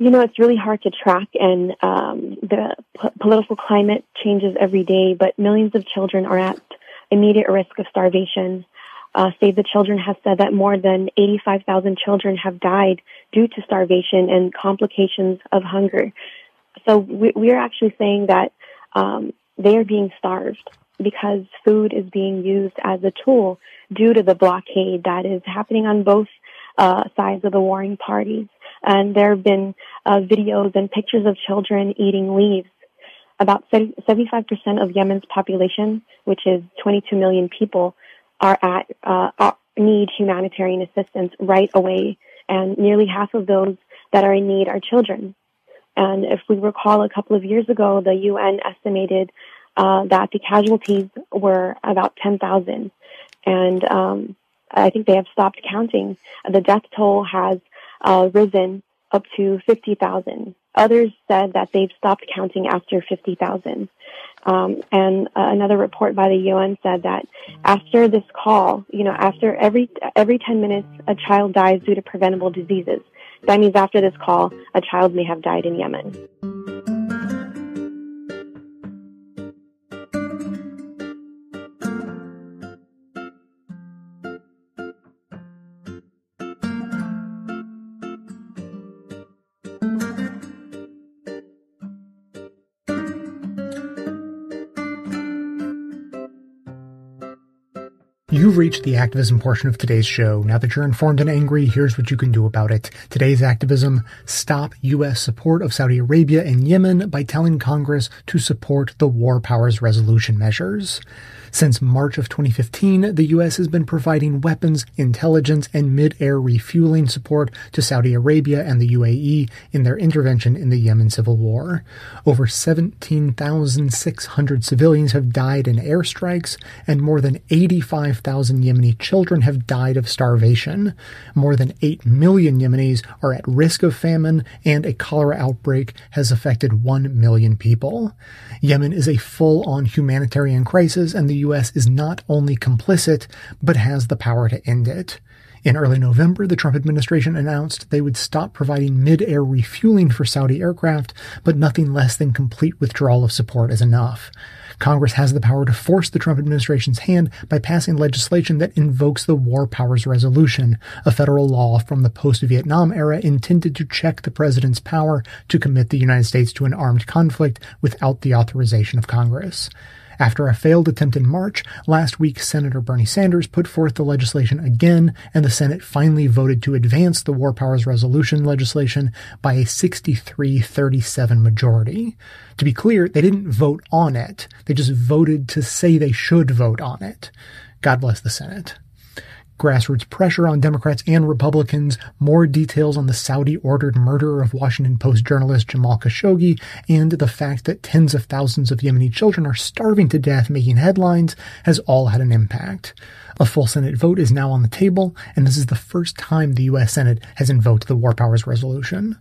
You know, it's really hard to track, and um, the p- political climate changes every day, but millions of children are at immediate risk of starvation. Uh, Save the Children has said that more than 85,000 children have died due to starvation and complications of hunger. So we, we are actually saying that um, they are being starved because food is being used as a tool due to the blockade that is happening on both uh, sides of the warring parties. And there have been uh, videos and pictures of children eating leaves. About 75% of Yemen's population, which is 22 million people, are at uh, need humanitarian assistance right away, and nearly half of those that are in need are children. And if we recall, a couple of years ago, the UN estimated uh, that the casualties were about 10,000, and um, I think they have stopped counting. The death toll has uh, risen up to 50,000. Others said that they've stopped counting after 50,000. Um, and uh, another report by the UN said that after this call, you know, after every every 10 minutes, a child dies due to preventable diseases. That means after this call, a child may have died in Yemen. Reached the activism portion of today's show. Now that you're informed and angry, here's what you can do about it. Today's activism, stop U.S. support of Saudi Arabia and Yemen by telling Congress to support the War Powers Resolution measures. Since March of 2015, the U.S. has been providing weapons, intelligence, and mid-air refueling support to Saudi Arabia and the UAE in their intervention in the Yemen civil war. Over 17,600 civilians have died in airstrikes, and more than 85,000 Yemeni children have died of starvation. More than 8 million Yemenis are at risk of famine, and a cholera outbreak has affected 1 million people. Yemen is a full-on humanitarian crisis, and the U.S. is not only complicit, but has the power to end it. In early November, the Trump administration announced they would stop providing mid-air refueling for Saudi aircraft, but nothing less than complete withdrawal of support is enough. Congress has the power to force the Trump administration's hand by passing legislation that invokes the War Powers Resolution, a federal law from the post-Vietnam era intended to check the president's power to commit the United States to an armed conflict without the authorization of Congress. After a failed attempt in March, last week Senator Bernie Sanders put forth the legislation again, and the Senate finally voted to advance the War Powers Resolution legislation by a 63-37 majority. To be clear, they didn't vote on it. They just voted to say they should vote on it. God bless the Senate grassroots pressure on Democrats and Republicans, more details on the Saudi ordered murder of Washington Post journalist Jamal Khashoggi, and the fact that tens of thousands of Yemeni children are starving to death making headlines has all had an impact. A full Senate vote is now on the table, and this is the first time the U.S. Senate has invoked the War Powers Resolution.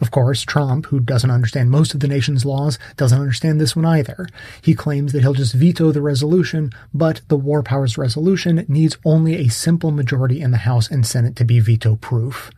Of course, Trump, who doesn't understand most of the nation's laws, doesn't understand this one either. He claims that he'll just veto the resolution, but the War Powers Resolution needs only a simple majority in the House and Senate to be veto proof.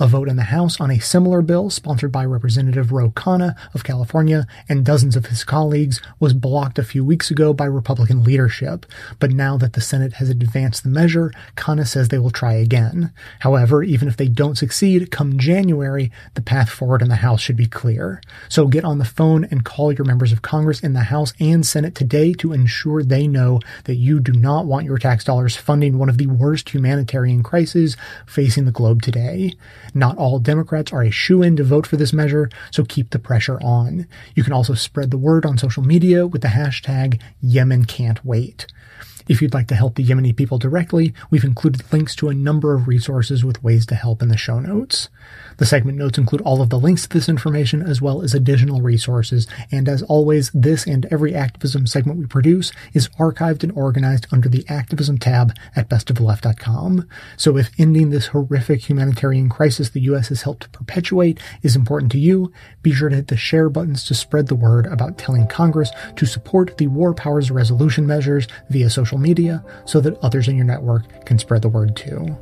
A vote in the House on a similar bill, sponsored by Representative Ro Khanna of California and dozens of his colleagues, was blocked a few weeks ago by Republican leadership. But now that the Senate has advanced the measure, Khanna says they will try again. However, even if they don't succeed, come January, the path forward in the House should be clear. So get on the phone and call your members of Congress in the House and Senate today to ensure they know that you do not want your tax dollars funding one of the worst humanitarian crises facing the globe today. Not all Democrats are a shoe in to vote for this measure, so keep the pressure on. You can also spread the word on social media with the hashtag Yemen Can't Wait. If you'd like to help the Yemeni people directly, we've included links to a number of resources with ways to help in the show notes. The segment notes include all of the links to this information as well as additional resources, and as always, this and every activism segment we produce is archived and organized under the activism tab at bestoftheleft.com. So if ending this horrific humanitarian crisis the U.S. has helped perpetuate is important to you, be sure to hit the share buttons to spread the word about telling Congress to support the War Powers Resolution measures via social media so that others in your network can spread the word too.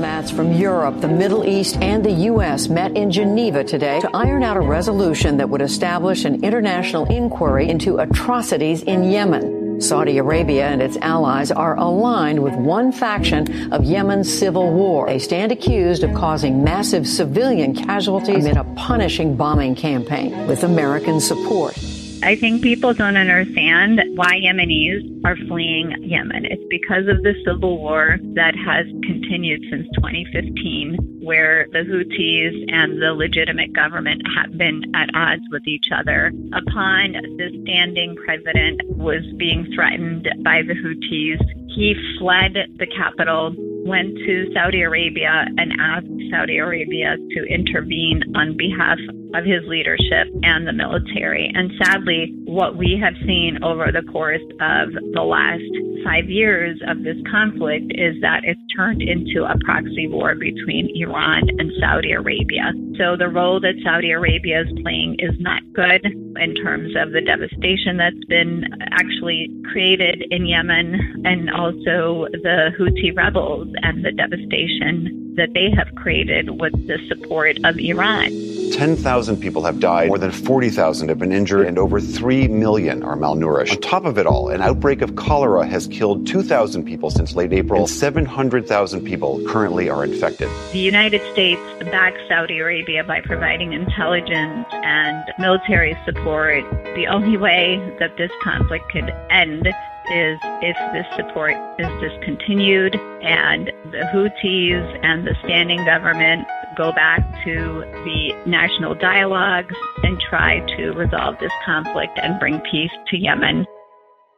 Diplomats from Europe, the Middle East, and the U.S. met in Geneva today to iron out a resolution that would establish an international inquiry into atrocities in Yemen. Saudi Arabia and its allies are aligned with one faction of Yemen's civil war. They stand accused of causing massive civilian casualties amid a punishing bombing campaign with American support. I think people don't understand why Yemenis are fleeing Yemen. It's because of the civil war that has continued since 2015, where the Houthis and the legitimate government have been at odds with each other. Upon the standing president was being threatened by the Houthis, he fled the capital went to Saudi Arabia and asked Saudi Arabia to intervene on behalf of his leadership and the military. And sadly, what we have seen over the course of the last five years of this conflict is that it's turned into a proxy war between Iran and Saudi Arabia. So the role that Saudi Arabia is playing is not good in terms of the devastation that's been actually created in Yemen and also the Houthi rebels and the devastation that they have created with the support of Iran. 10,000 people have died, more than 40,000 have been injured, and over 3 million are malnourished. On top of it all, an outbreak of cholera has killed 2,000 people since late April, 700,000 people currently are infected. The United States backs Saudi Arabia by providing intelligence and military support. The only way that this conflict could end is if this support is discontinued and the Houthis and the standing government go back to the national dialogues and try to resolve this conflict and bring peace to Yemen.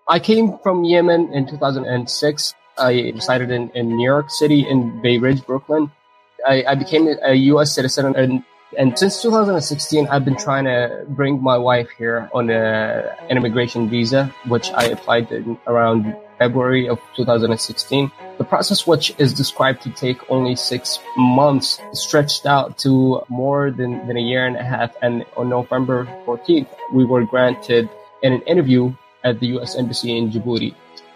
I came from Yemen in 2006. I resided in, in New York City in Bay Ridge, Brooklyn. I, I became a U.S. citizen and and since 2016, I've been trying to bring my wife here on a, an immigration visa, which I applied around February of 2016. The process, which is described to take only six months, stretched out to more than, than a year and a half. And on November 14th, we were granted an interview at the U.S. Embassy in Djibouti.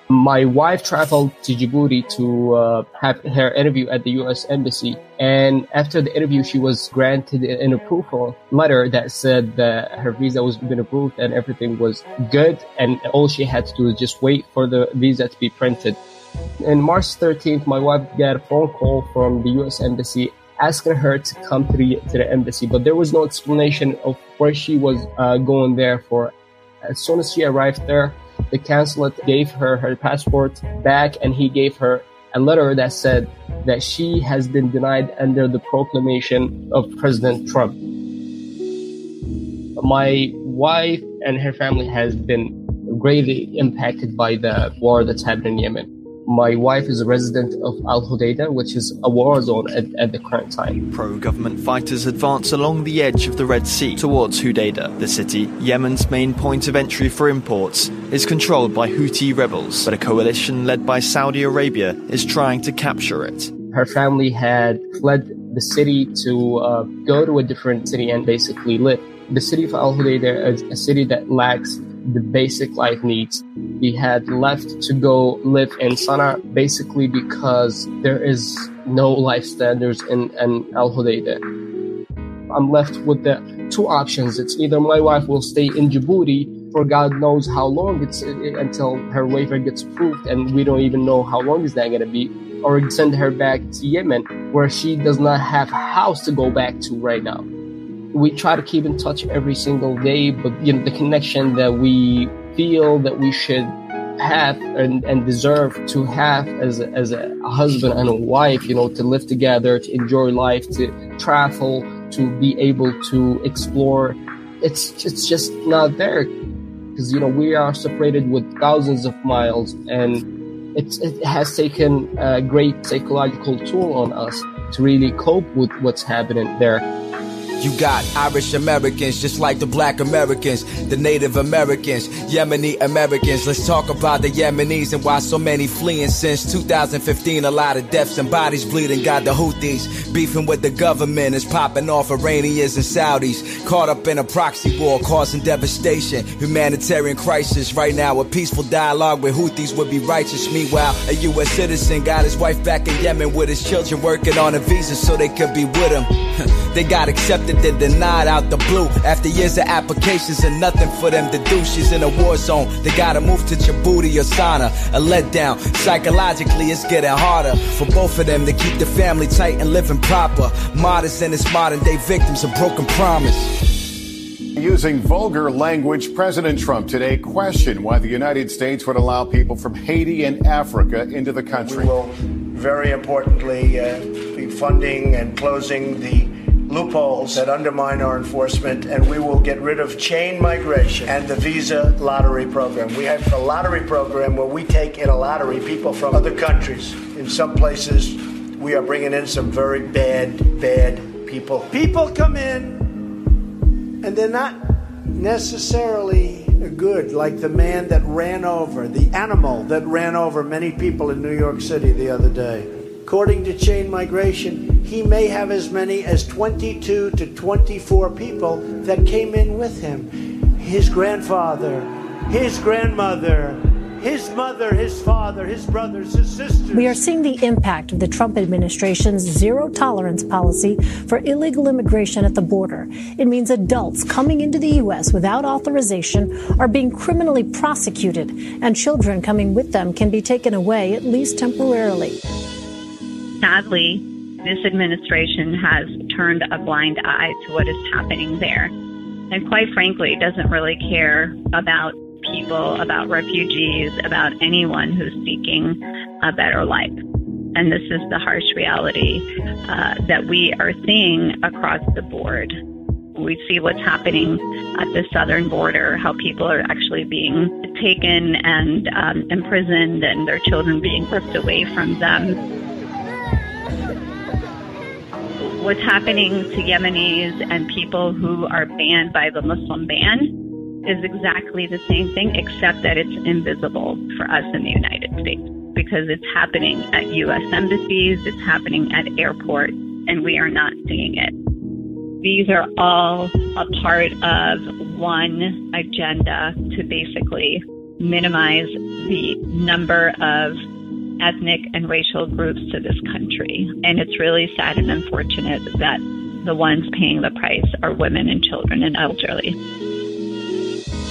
My wife traveled to Djibouti to uh, have her interview at the U.S. Embassy. And after the interview, she was granted an approval letter that said that her visa was been approved and everything was good. And all she had to do was just wait for the visa to be printed. On March 13th, my wife got a phone call from the U.S. Embassy asking her to come to the, to the embassy, but there was no explanation of where she was uh, going there for. As soon as she arrived there, the consulate gave her her passport back and he gave her a letter that said that she has been denied under the proclamation of President Trump. My wife and her family has been greatly impacted by the war that's happening in Yemen. My wife is a resident of Al Hudaydah, which is a war zone at, at the current time. Pro government fighters advance along the edge of the Red Sea towards Hudaydah. The city, Yemen's main point of entry for imports, is controlled by Houthi rebels, but a coalition led by Saudi Arabia is trying to capture it. Her family had fled the city to uh, go to a different city and basically live. The city of Al Hudaydah is a city that lacks the basic life needs. He had left to go live in Sana'a basically because there is no life standards in, in Al Hudaydah. I'm left with the two options. It's either my wife will stay in Djibouti for God knows how long it's until her waiver gets approved, and we don't even know how long is that going to be, or send her back to Yemen where she does not have a house to go back to right now. We try to keep in touch every single day, but you know, the connection that we feel that we should have and, and deserve to have as a, as a husband and a wife, you know, to live together, to enjoy life, to travel, to be able to explore. It's, it's just not there because, you know, we are separated with thousands of miles and it's, it has taken a great psychological toll on us to really cope with what's happening there. You got Irish Americans, just like the black Americans, the Native Americans, Yemeni Americans. Let's talk about the Yemenis and why so many fleeing since 2015. A lot of deaths and bodies bleeding. Got the Houthis beefing with the government. Is popping off Iranians and Saudis. Caught up in a proxy war causing devastation. Humanitarian crisis. Right now, a peaceful dialogue with Houthis would be righteous. Meanwhile, a U.S. citizen got his wife back in Yemen with his children working on a visa so they could be with him. they got accepted then denied out the blue. After years of applications and nothing for them to do, she's in a war zone. They gotta move to Djibouti or Sana. A letdown. Psychologically, it's getting harder for both of them to keep the family tight and living proper. Modest and its modern day victims of broken promise. Using vulgar language, President Trump today questioned why the United States would allow people from Haiti and Africa into the country. We will, very importantly, uh, be funding and closing the loopholes that undermine our enforcement, and we will get rid of chain migration and the visa lottery program. We have a lottery program where we take in a lottery people from other countries. In some places, we are bringing in some very bad, bad people. People come in, and they're not necessarily good, like the man that ran over, the animal that ran over many people in New York City the other day. According to chain migration, he may have as many as 22 to 24 people that came in with him. His grandfather, his grandmother, his mother, his father, his brothers, his sisters. We are seeing the impact of the Trump administration's zero tolerance policy for illegal immigration at the border. It means adults coming into the U.S. without authorization are being criminally prosecuted, and children coming with them can be taken away, at least temporarily. Sadly, this administration has turned a blind eye to what is happening there. And quite frankly, doesn't really care about people, about refugees, about anyone who's seeking a better life. And this is the harsh reality uh, that we are seeing across the board. We see what's happening at the southern border, how people are actually being taken and um, imprisoned and their children being ripped away from them what's happening to Yemenis and people who are banned by the Muslim ban is exactly the same thing, except that it's invisible for us in the United States because it's happening at U.S. embassies, it's happening at airports, and we are not seeing it. These are all a part of one agenda to basically minimize the number of ethnic and racial groups to this country. And it's really sad and unfortunate that the ones paying the price are women and children and elderly.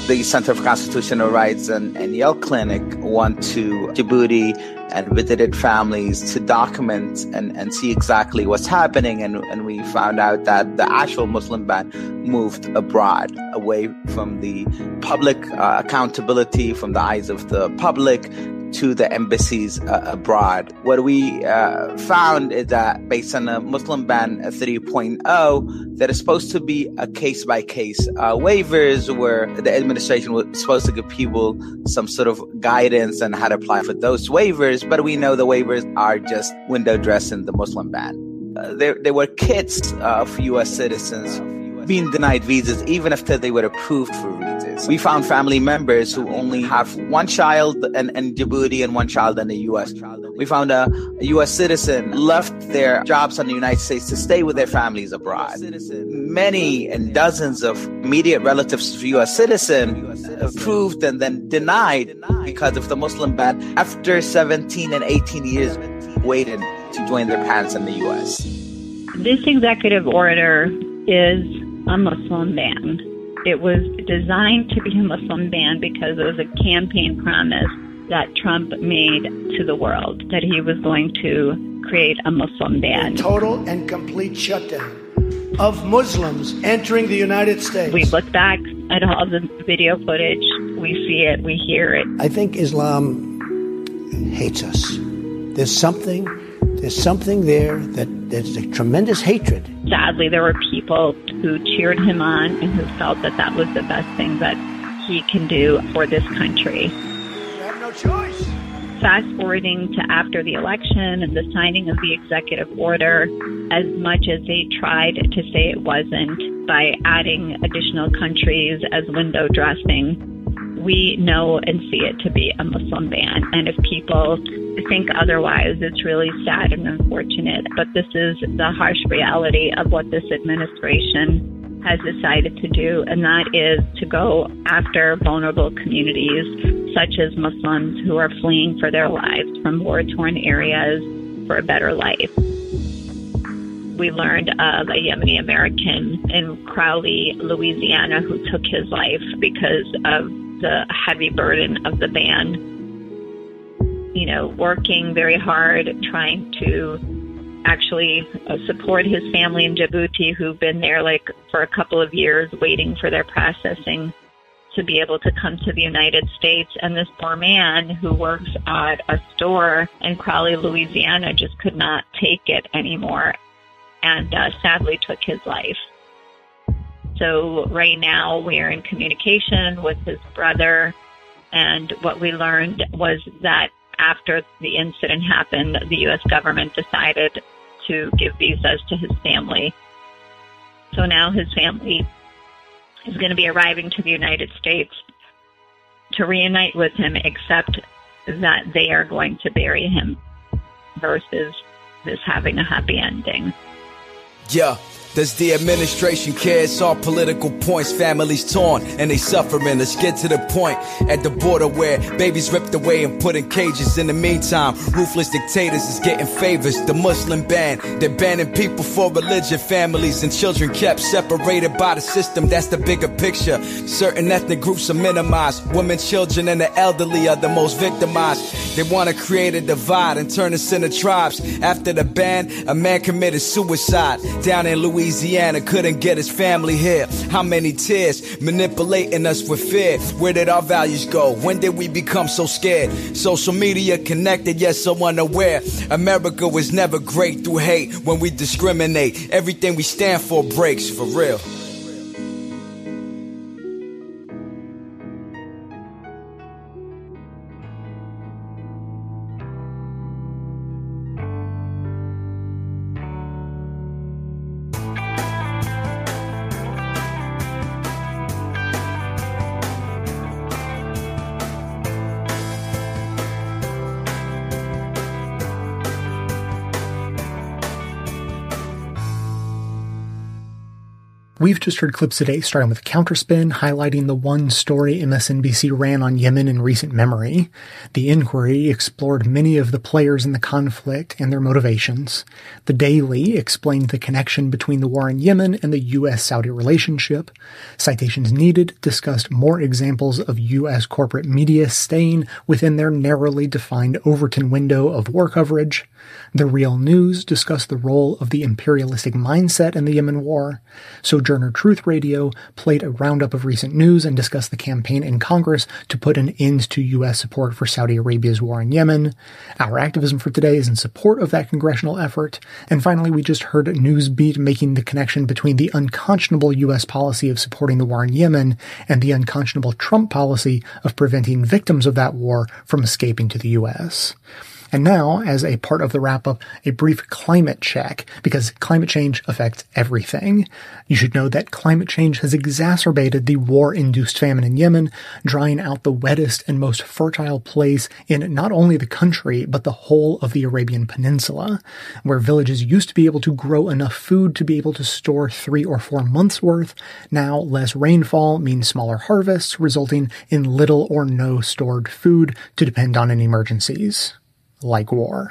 The Center for Constitutional Rights and, and Yale Clinic went to Djibouti and visited families to document and, and see exactly what's happening. And, and we found out that the actual Muslim ban moved abroad, away from the public uh, accountability, from the eyes of the public, to the embassies uh, abroad. What we uh, found is that based on the Muslim ban 3.0, that is supposed to be a case by case waivers where the administration was supposed to give people some sort of guidance on how to apply for those waivers. But we know the waivers are just window dressing the Muslim ban. Uh, there, there were kids of U.S. citizens being denied visas even after they were approved for visas. We found family members who only have one child in, in Djibouti and one child in the U.S. We found a, a U.S. citizen left their jobs in the United States to stay with their families abroad. Many and dozens of immediate relatives of U.S. citizens approved and then denied because of the Muslim ban after 17 and 18 years waited to join their parents in the U.S. This executive order is a Muslim ban. It was designed to be a Muslim ban because it was a campaign promise that Trump made to the world that he was going to create a Muslim ban. Total and complete shutdown of Muslims entering the United States. We look back at all the video footage, we see it, we hear it. I think Islam hates us. There's something there's something there that there's a tremendous hatred. Sadly, there were people who cheered him on and who felt that that was the best thing that he can do for this country. You have no choice. Fast forwarding to after the election and the signing of the executive order, as much as they tried to say it wasn't by adding additional countries as window dressing, we know and see it to be a Muslim ban. And if people think otherwise, it's really sad and unfortunate. But this is the harsh reality of what this administration has decided to do, and that is to go after vulnerable communities such as Muslims who are fleeing for their lives from war torn areas for a better life. We learned of a Yemeni American in Crowley, Louisiana, who took his life because of the heavy burden of the ban. You know, working very hard, trying to actually uh, support his family in Djibouti who've been there like for a couple of years waiting for their processing to be able to come to the United States. And this poor man who works at a store in Crowley, Louisiana just could not take it anymore and uh, sadly took his life. So right now we're in communication with his brother. And what we learned was that after the incident happened, the U.S. government decided to give visas to his family. So now his family is going to be arriving to the United States to reunite with him, except that they are going to bury him versus this having a happy ending. Yeah. Does the administration care? It's all political points. Families torn and they suffering. Let's get to the point at the border where babies ripped away and put in cages. In the meantime, ruthless dictators is getting favors. The Muslim ban, they're banning people for religion. Families and children kept separated by the system. That's the bigger picture. Certain ethnic groups are minimized. Women, children, and the elderly are the most victimized. They want to create a divide and turn us into tribes. After the ban, a man committed suicide down in Louisiana. Louisiana couldn't get his family here. How many tears manipulating us with fear? Where did our values go? When did we become so scared? Social media connected, yet so unaware. America was never great through hate. When we discriminate, everything we stand for breaks for real. We've just heard clips today starting with Counterspin, highlighting the one story MSNBC ran on Yemen in recent memory. The inquiry explored many of the players in the conflict and their motivations. The Daily explained the connection between the war in Yemen and the U.S.-Saudi relationship. Citations Needed discussed more examples of U.S. corporate media staying within their narrowly defined Overton window of war coverage. The Real News discussed the role of the imperialistic mindset in the Yemen war. Sojourner Truth Radio played a roundup of recent news and discussed the campaign in Congress to put an end to U.S. support for Saudi Arabia's war in Yemen. Our activism for today is in support of that congressional effort. And finally, we just heard Newsbeat making the connection between the unconscionable U.S. policy of supporting the war in Yemen and the unconscionable Trump policy of preventing victims of that war from escaping to the U.S. And now, as a part of the wrap up, a brief climate check, because climate change affects everything. You should know that climate change has exacerbated the war-induced famine in Yemen, drying out the wettest and most fertile place in not only the country, but the whole of the Arabian Peninsula, where villages used to be able to grow enough food to be able to store three or four months worth. Now, less rainfall means smaller harvests, resulting in little or no stored food to depend on in emergencies like war.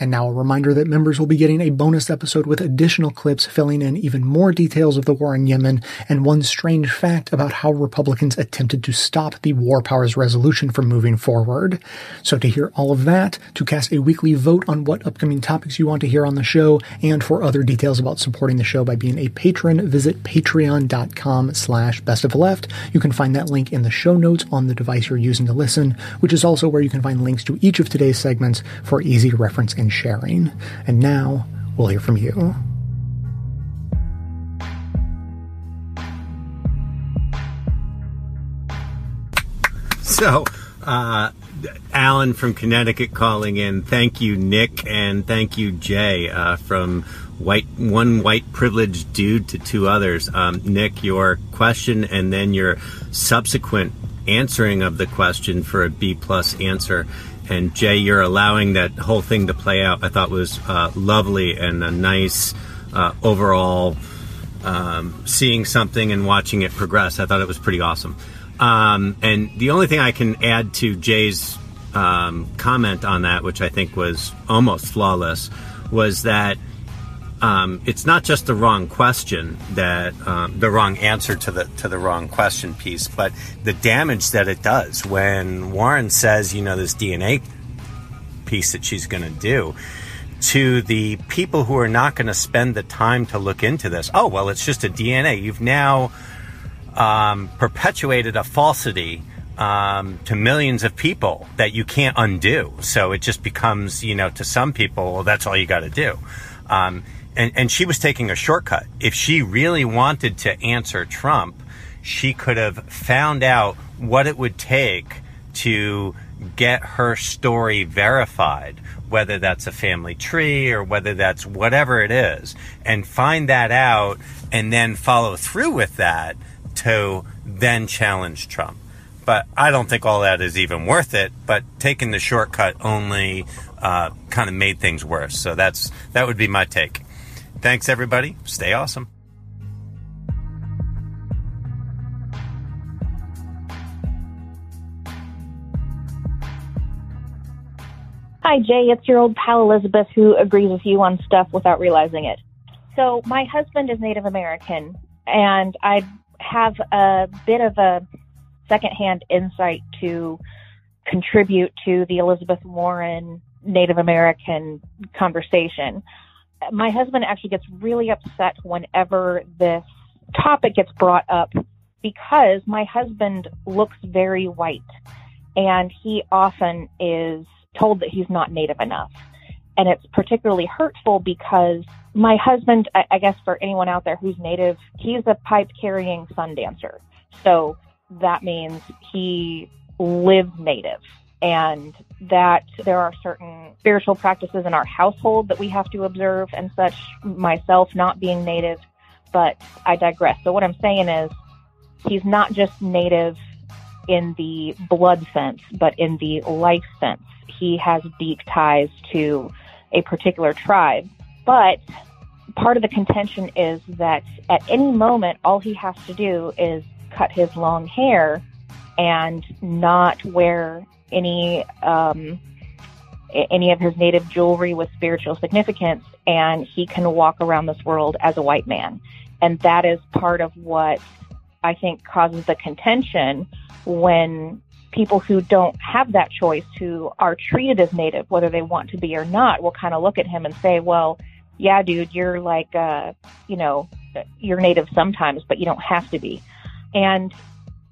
And now a reminder that members will be getting a bonus episode with additional clips filling in even more details of the war in Yemen and one strange fact about how Republicans attempted to stop the War Powers resolution from moving forward. So to hear all of that, to cast a weekly vote on what upcoming topics you want to hear on the show, and for other details about supporting the show by being a patron, visit patreon.com slash best of left. You can find that link in the show notes on the device you're using to listen, which is also where you can find links to each of today's segments for easy reference sharing. And now we'll hear from you. So, uh, Alan from Connecticut calling in. Thank you, Nick, and thank you, Jay, uh, from white one white privileged dude to two others. Um, Nick, your question and then your subsequent answering of the question for a B plus answer and Jay, you're allowing that whole thing to play out. I thought was uh, lovely and a nice uh, overall um, seeing something and watching it progress. I thought it was pretty awesome. Um, and the only thing I can add to Jay's um, comment on that, which I think was almost flawless, was that um, it's not just the wrong question that um, the wrong answer to the to the wrong question piece, but the damage that it does when Warren says, you know, this DNA piece that she's going to do to the people who are not going to spend the time to look into this. Oh well, it's just a DNA. You've now um, perpetuated a falsity. Um, to millions of people that you can't undo. So it just becomes, you know, to some people, well, that's all you got to do. Um, and, and she was taking a shortcut. If she really wanted to answer Trump, she could have found out what it would take to get her story verified, whether that's a family tree or whether that's whatever it is, and find that out and then follow through with that to then challenge Trump. But I don't think all that is even worth it. But taking the shortcut only uh, kind of made things worse. So that's that would be my take. Thanks, everybody. Stay awesome. Hi, Jay. It's your old pal Elizabeth who agrees with you on stuff without realizing it. So, my husband is Native American, and I have a bit of a secondhand insight to contribute to the Elizabeth Warren Native American conversation my husband actually gets really upset whenever this topic gets brought up because my husband looks very white and he often is told that he's not native enough. And it's particularly hurtful because my husband, I, I guess for anyone out there who's native, he's a pipe carrying sun dancer. So that means he lives native and that there are certain spiritual practices in our household that we have to observe and such, myself not being native, but I digress. So what I'm saying is he's not just native in the blood sense, but in the life sense. He has deep ties to a particular tribe. But part of the contention is that at any moment, all he has to do is cut his long hair and not wear any um, any of his native jewelry with spiritual significance, and he can walk around this world as a white man. And that is part of what I think causes the contention when people who don't have that choice, who are treated as native, whether they want to be or not, will kind of look at him and say, well, yeah, dude, you're like, uh, you know, you're native sometimes, but you don't have to be. And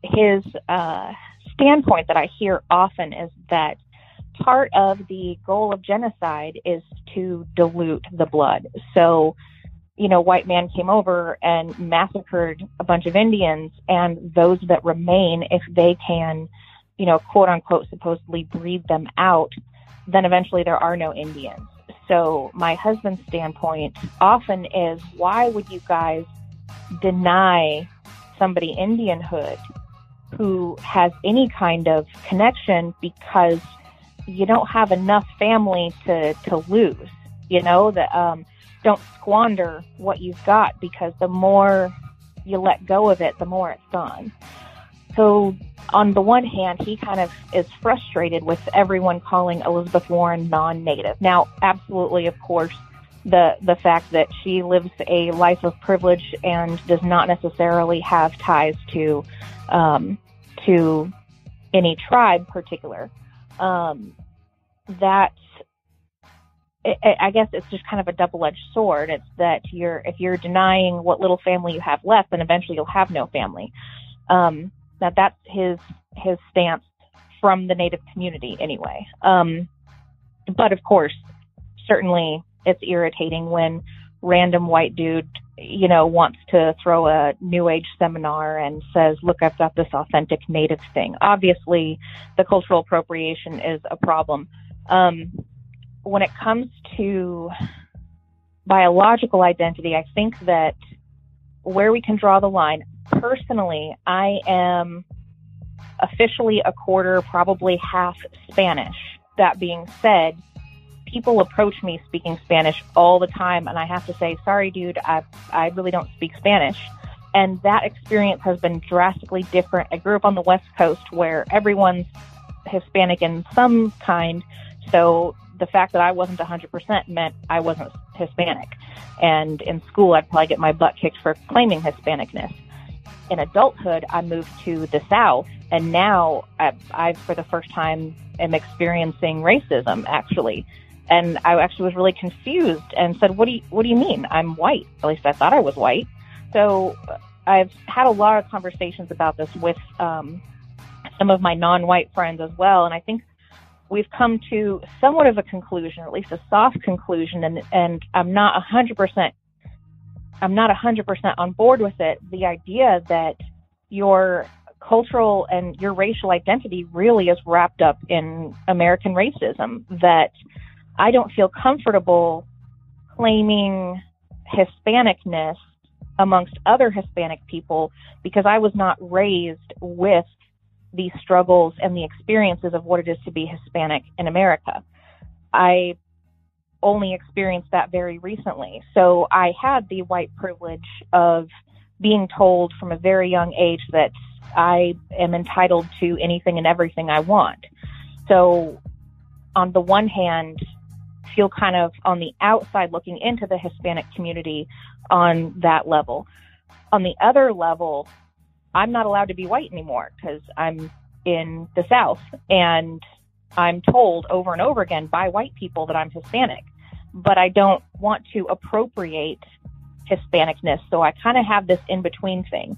his, uh, standpoint that I hear often is that part of the goal of genocide is to dilute the blood. So, you know, white man came over and massacred a bunch of Indians, and those that remain, if they can, you know, quote unquote, supposedly breed them out, then eventually there are no Indians. So, my husband's standpoint often is why would you guys deny somebody Indianhood who has any kind of connection because you don't have enough family to, to lose. You know, that um, don't squander what you've got because the more you let go of it, the more it's gone. so on the one hand, he kind of is frustrated with everyone calling Elizabeth Warren non-native. Now, absolutely, of course, the the fact that she lives a life of privilege and does not necessarily have ties to um, to any tribe particular. Um, that I guess it's just kind of a double-edged sword. It's that you're if you're denying what little family you have left, then eventually you'll have no family. Um, that that's his his stance from the Native community anyway. Um, but of course, certainly it's irritating when random white dude, you know, wants to throw a new age seminar and says, look, I've got this authentic native thing. Obviously, the cultural appropriation is a problem. Um, when it comes to biological identity, I think that where we can draw the line, personally, I am officially a quarter, probably half Spanish. That being said, people approach me speaking Spanish all the time, and I have to say, sorry, dude, I, I really don't speak Spanish. And that experience has been drastically different. I grew up on the West Coast where everyone's Hispanic in some kind. So the fact that I wasn't 100% meant I wasn't Hispanic. And in school, I'd probably get my butt kicked for claiming Hispanicness. In adulthood, I moved to the South, and now I, I for the first time, am experiencing racism, actually and I actually was really confused and said, "What do you What do you mean? I'm white? At least I thought I was white." So I've had a lot of conversations about this with um, some of my non-white friends as well, and I think we've come to somewhat of a conclusion, at least a soft conclusion, and and I'm not a hundred percent. I'm not a hundred percent on board with it. The idea that your cultural and your racial identity really is wrapped up in American racism. That I don't feel comfortable claiming Hispanicness amongst other Hispanic people because I was not raised with the struggles and the experiences of what it is to be Hispanic in America. I only experienced that very recently. So I had the white privilege of being told from a very young age that I am entitled to anything and everything I want. So on the one hand, feel kind of on the outside looking into the Hispanic community on that level. On the other level, I'm not allowed to be white anymore because I'm in the South and I'm told over and over again by white people that I'm Hispanic, but I don't want to appropriate Hispanicness. So I kind of have this in between thing.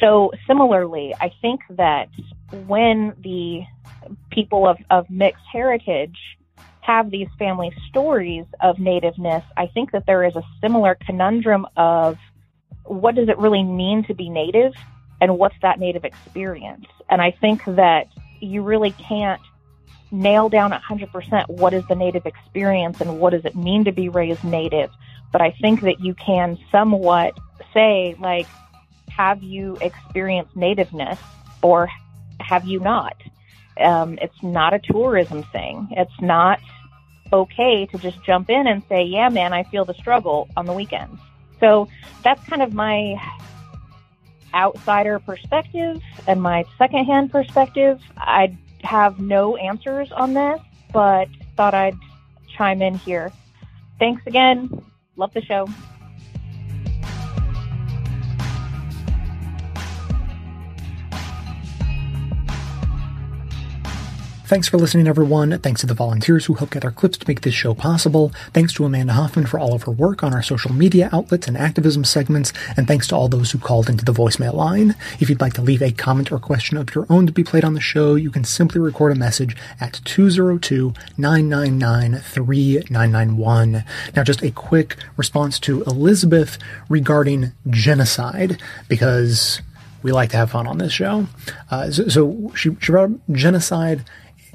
So similarly, I think that when the people of, of mixed heritage have these family stories of nativeness, I think that there is a similar conundrum of what does it really mean to be native and what's that native experience? And I think that you really can't nail down 100% what is the native experience and what does it mean to be raised native. But I think that you can somewhat say, like, have you experienced nativeness or have you not? Um, it's not a tourism thing. It's not okay to just jump in and say, yeah, man, I feel the struggle on the weekends. So that's kind of my outsider perspective and my secondhand perspective. I have no answers on this, but thought I'd chime in here. Thanks again. Love the show. Thanks for listening, everyone. Thanks to the volunteers who helped our clips to make this show possible. Thanks to Amanda Hoffman for all of her work on our social media outlets and activism segments. And thanks to all those who called into the voicemail line. If you'd like to leave a comment or question of your own to be played on the show, you can simply record a message at 202-999-3991. Now, just a quick response to Elizabeth regarding genocide, because we like to have fun on this show. Uh, so, so, she, she brought up genocide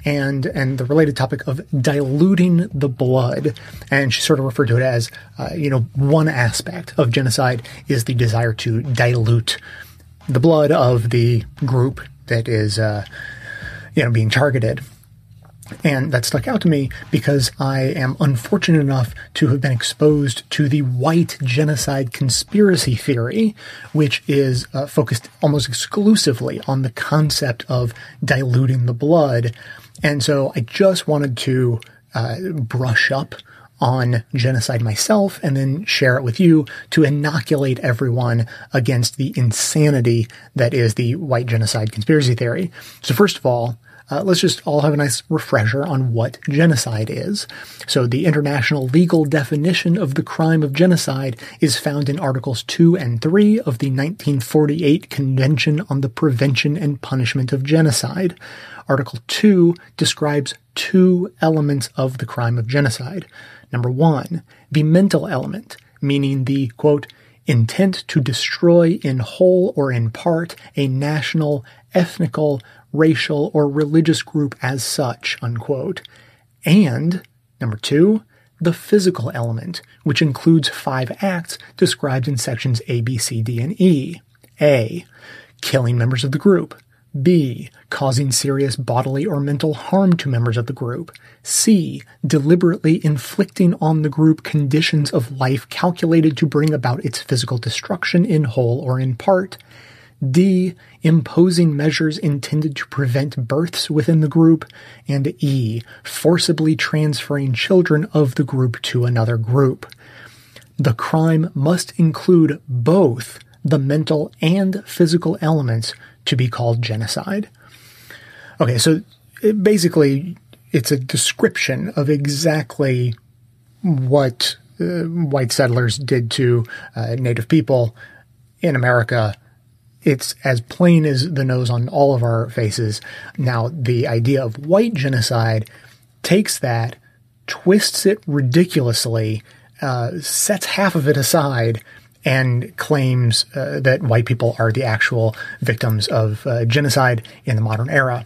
and and the related topic of diluting the blood. And she sort of referred to it as, uh, you know, one aspect of genocide is the desire to dilute the blood of the group that is, uh, you know, being targeted. And that stuck out to me because I am unfortunate enough to have been exposed to the white genocide conspiracy theory, which is uh, focused almost exclusively on the concept of diluting the blood. And so I just wanted to uh, brush up on genocide myself and then share it with you to inoculate everyone against the insanity that is the white genocide conspiracy theory. So first of all, uh, let's just all have a nice refresher on what genocide is. So the international legal definition of the crime of genocide is found in Articles 2 and 3 of the 1948 Convention on the Prevention and Punishment of Genocide. Article 2 describes two elements of the crime of genocide. Number one, the mental element, meaning the quote, intent to destroy in whole or in part a national, ethnical, racial, or religious group as such, unquote. And, number two, the physical element, which includes five acts described in sections A, B, C, D, and E. A. Killing members of the group. B. Causing serious bodily or mental harm to members of the group. C. Deliberately inflicting on the group conditions of life calculated to bring about its physical destruction in whole or in part. D. Imposing measures intended to prevent births within the group. And E. Forcibly transferring children of the group to another group. The crime must include both the mental and physical elements to be called genocide. Okay, so it basically it's a description of exactly what uh, white settlers did to uh, native people in America. It's as plain as the nose on all of our faces. Now, the idea of white genocide takes that, twists it ridiculously, uh, sets half of it aside, and claims uh, that white people are the actual victims of uh, genocide in the modern era.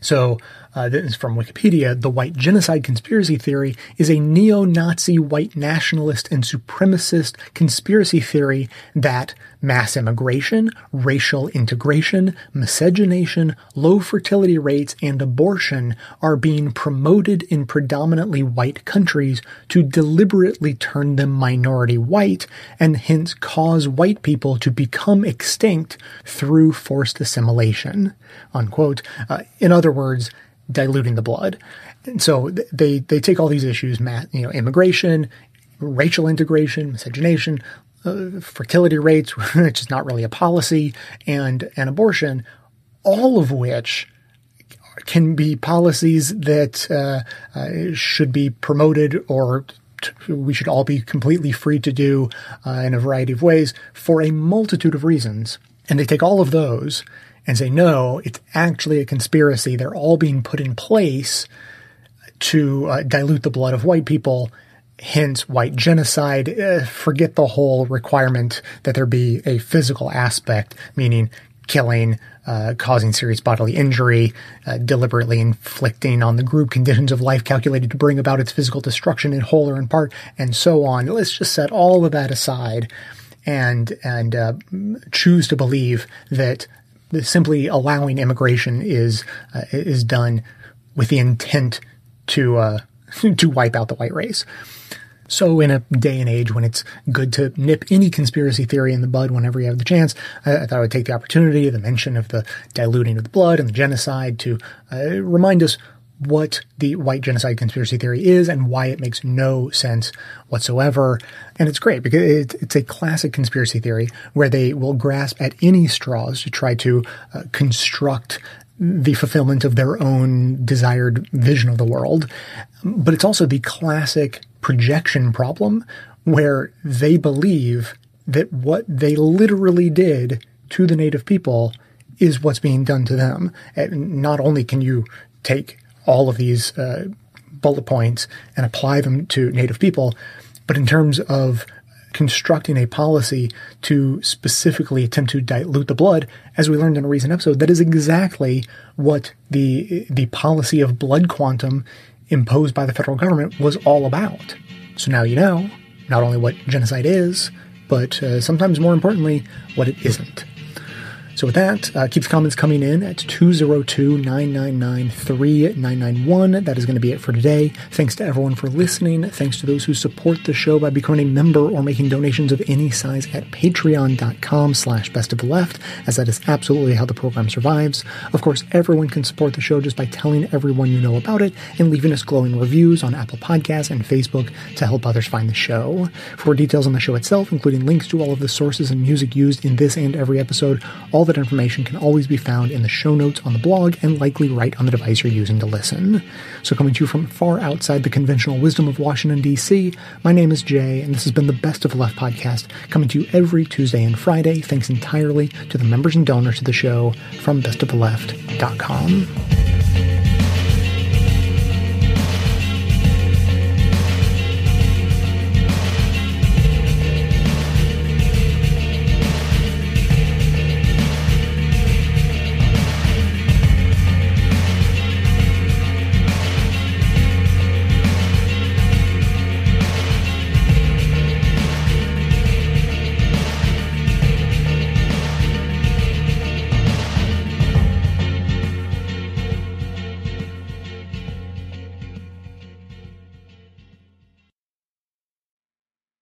So, uh, this is from Wikipedia. The white genocide conspiracy theory is a neo-Nazi white nationalist and supremacist conspiracy theory that mass immigration, racial integration, miscegenation, low fertility rates, and abortion are being promoted in predominantly white countries to deliberately turn them minority white and hence cause white people to become extinct through forced assimilation. Unquote. Uh, in other words, diluting the blood. And so they, they take all these issues, you know, immigration, racial integration, miscegenation, uh, fertility rates, which is not really a policy, and, and abortion, all of which can be policies that uh, uh, should be promoted or we should all be completely free to do uh, in a variety of ways for a multitude of reasons. And they take all of those and say, no, it's actually a conspiracy. They're all being put in place to uh, dilute the blood of white people, hence white genocide. Uh, forget the whole requirement that there be a physical aspect, meaning killing, uh, causing serious bodily injury, uh, deliberately inflicting on the group conditions of life calculated to bring about its physical destruction in whole or in part, and so on. Let's just set all of that aside and and uh, choose to believe that simply allowing immigration is uh, is done with the intent to uh, to wipe out the white race. So, in a day and age when it's good to nip any conspiracy theory in the bud whenever you have the chance, I, I thought I would take the opportunity, the mention of the diluting of the blood and the genocide, to uh, remind us what the white genocide conspiracy theory is and why it makes no sense whatsoever. And it's great because it's a classic conspiracy theory where they will grasp at any straws to try to uh, construct the fulfillment of their own desired vision of the world. But it's also the classic projection problem where they believe that what they literally did to the native people is what's being done to them. And not only can you take all of these uh, bullet points and apply them to Native people. But in terms of constructing a policy to specifically attempt to dilute the blood, as we learned in a recent episode, that is exactly what the the policy of blood quantum imposed by the federal government was all about. So now you know not only what genocide is, but uh, sometimes more importantly, what it isn't. So with that, uh, keep the comments coming in at 202-999-3991. That is going to be it for today. Thanks to everyone for listening. Thanks to those who support the show by becoming a member or making donations of any size at patreon.com slash best of the left, as that is absolutely how the program survives. Of course, everyone can support the show just by telling everyone you know about it and leaving us glowing reviews on Apple Podcasts and Facebook to help others find the show. For details on the show itself, including links to all of the sources and music used in this and every episode, all that information can always be found in the show notes on the blog and likely right on the device you're using to listen. So, coming to you from far outside the conventional wisdom of Washington, D.C., my name is Jay, and this has been the Best of the Left podcast, coming to you every Tuesday and Friday, thanks entirely to the members and donors to the show from bestoftheleft.com.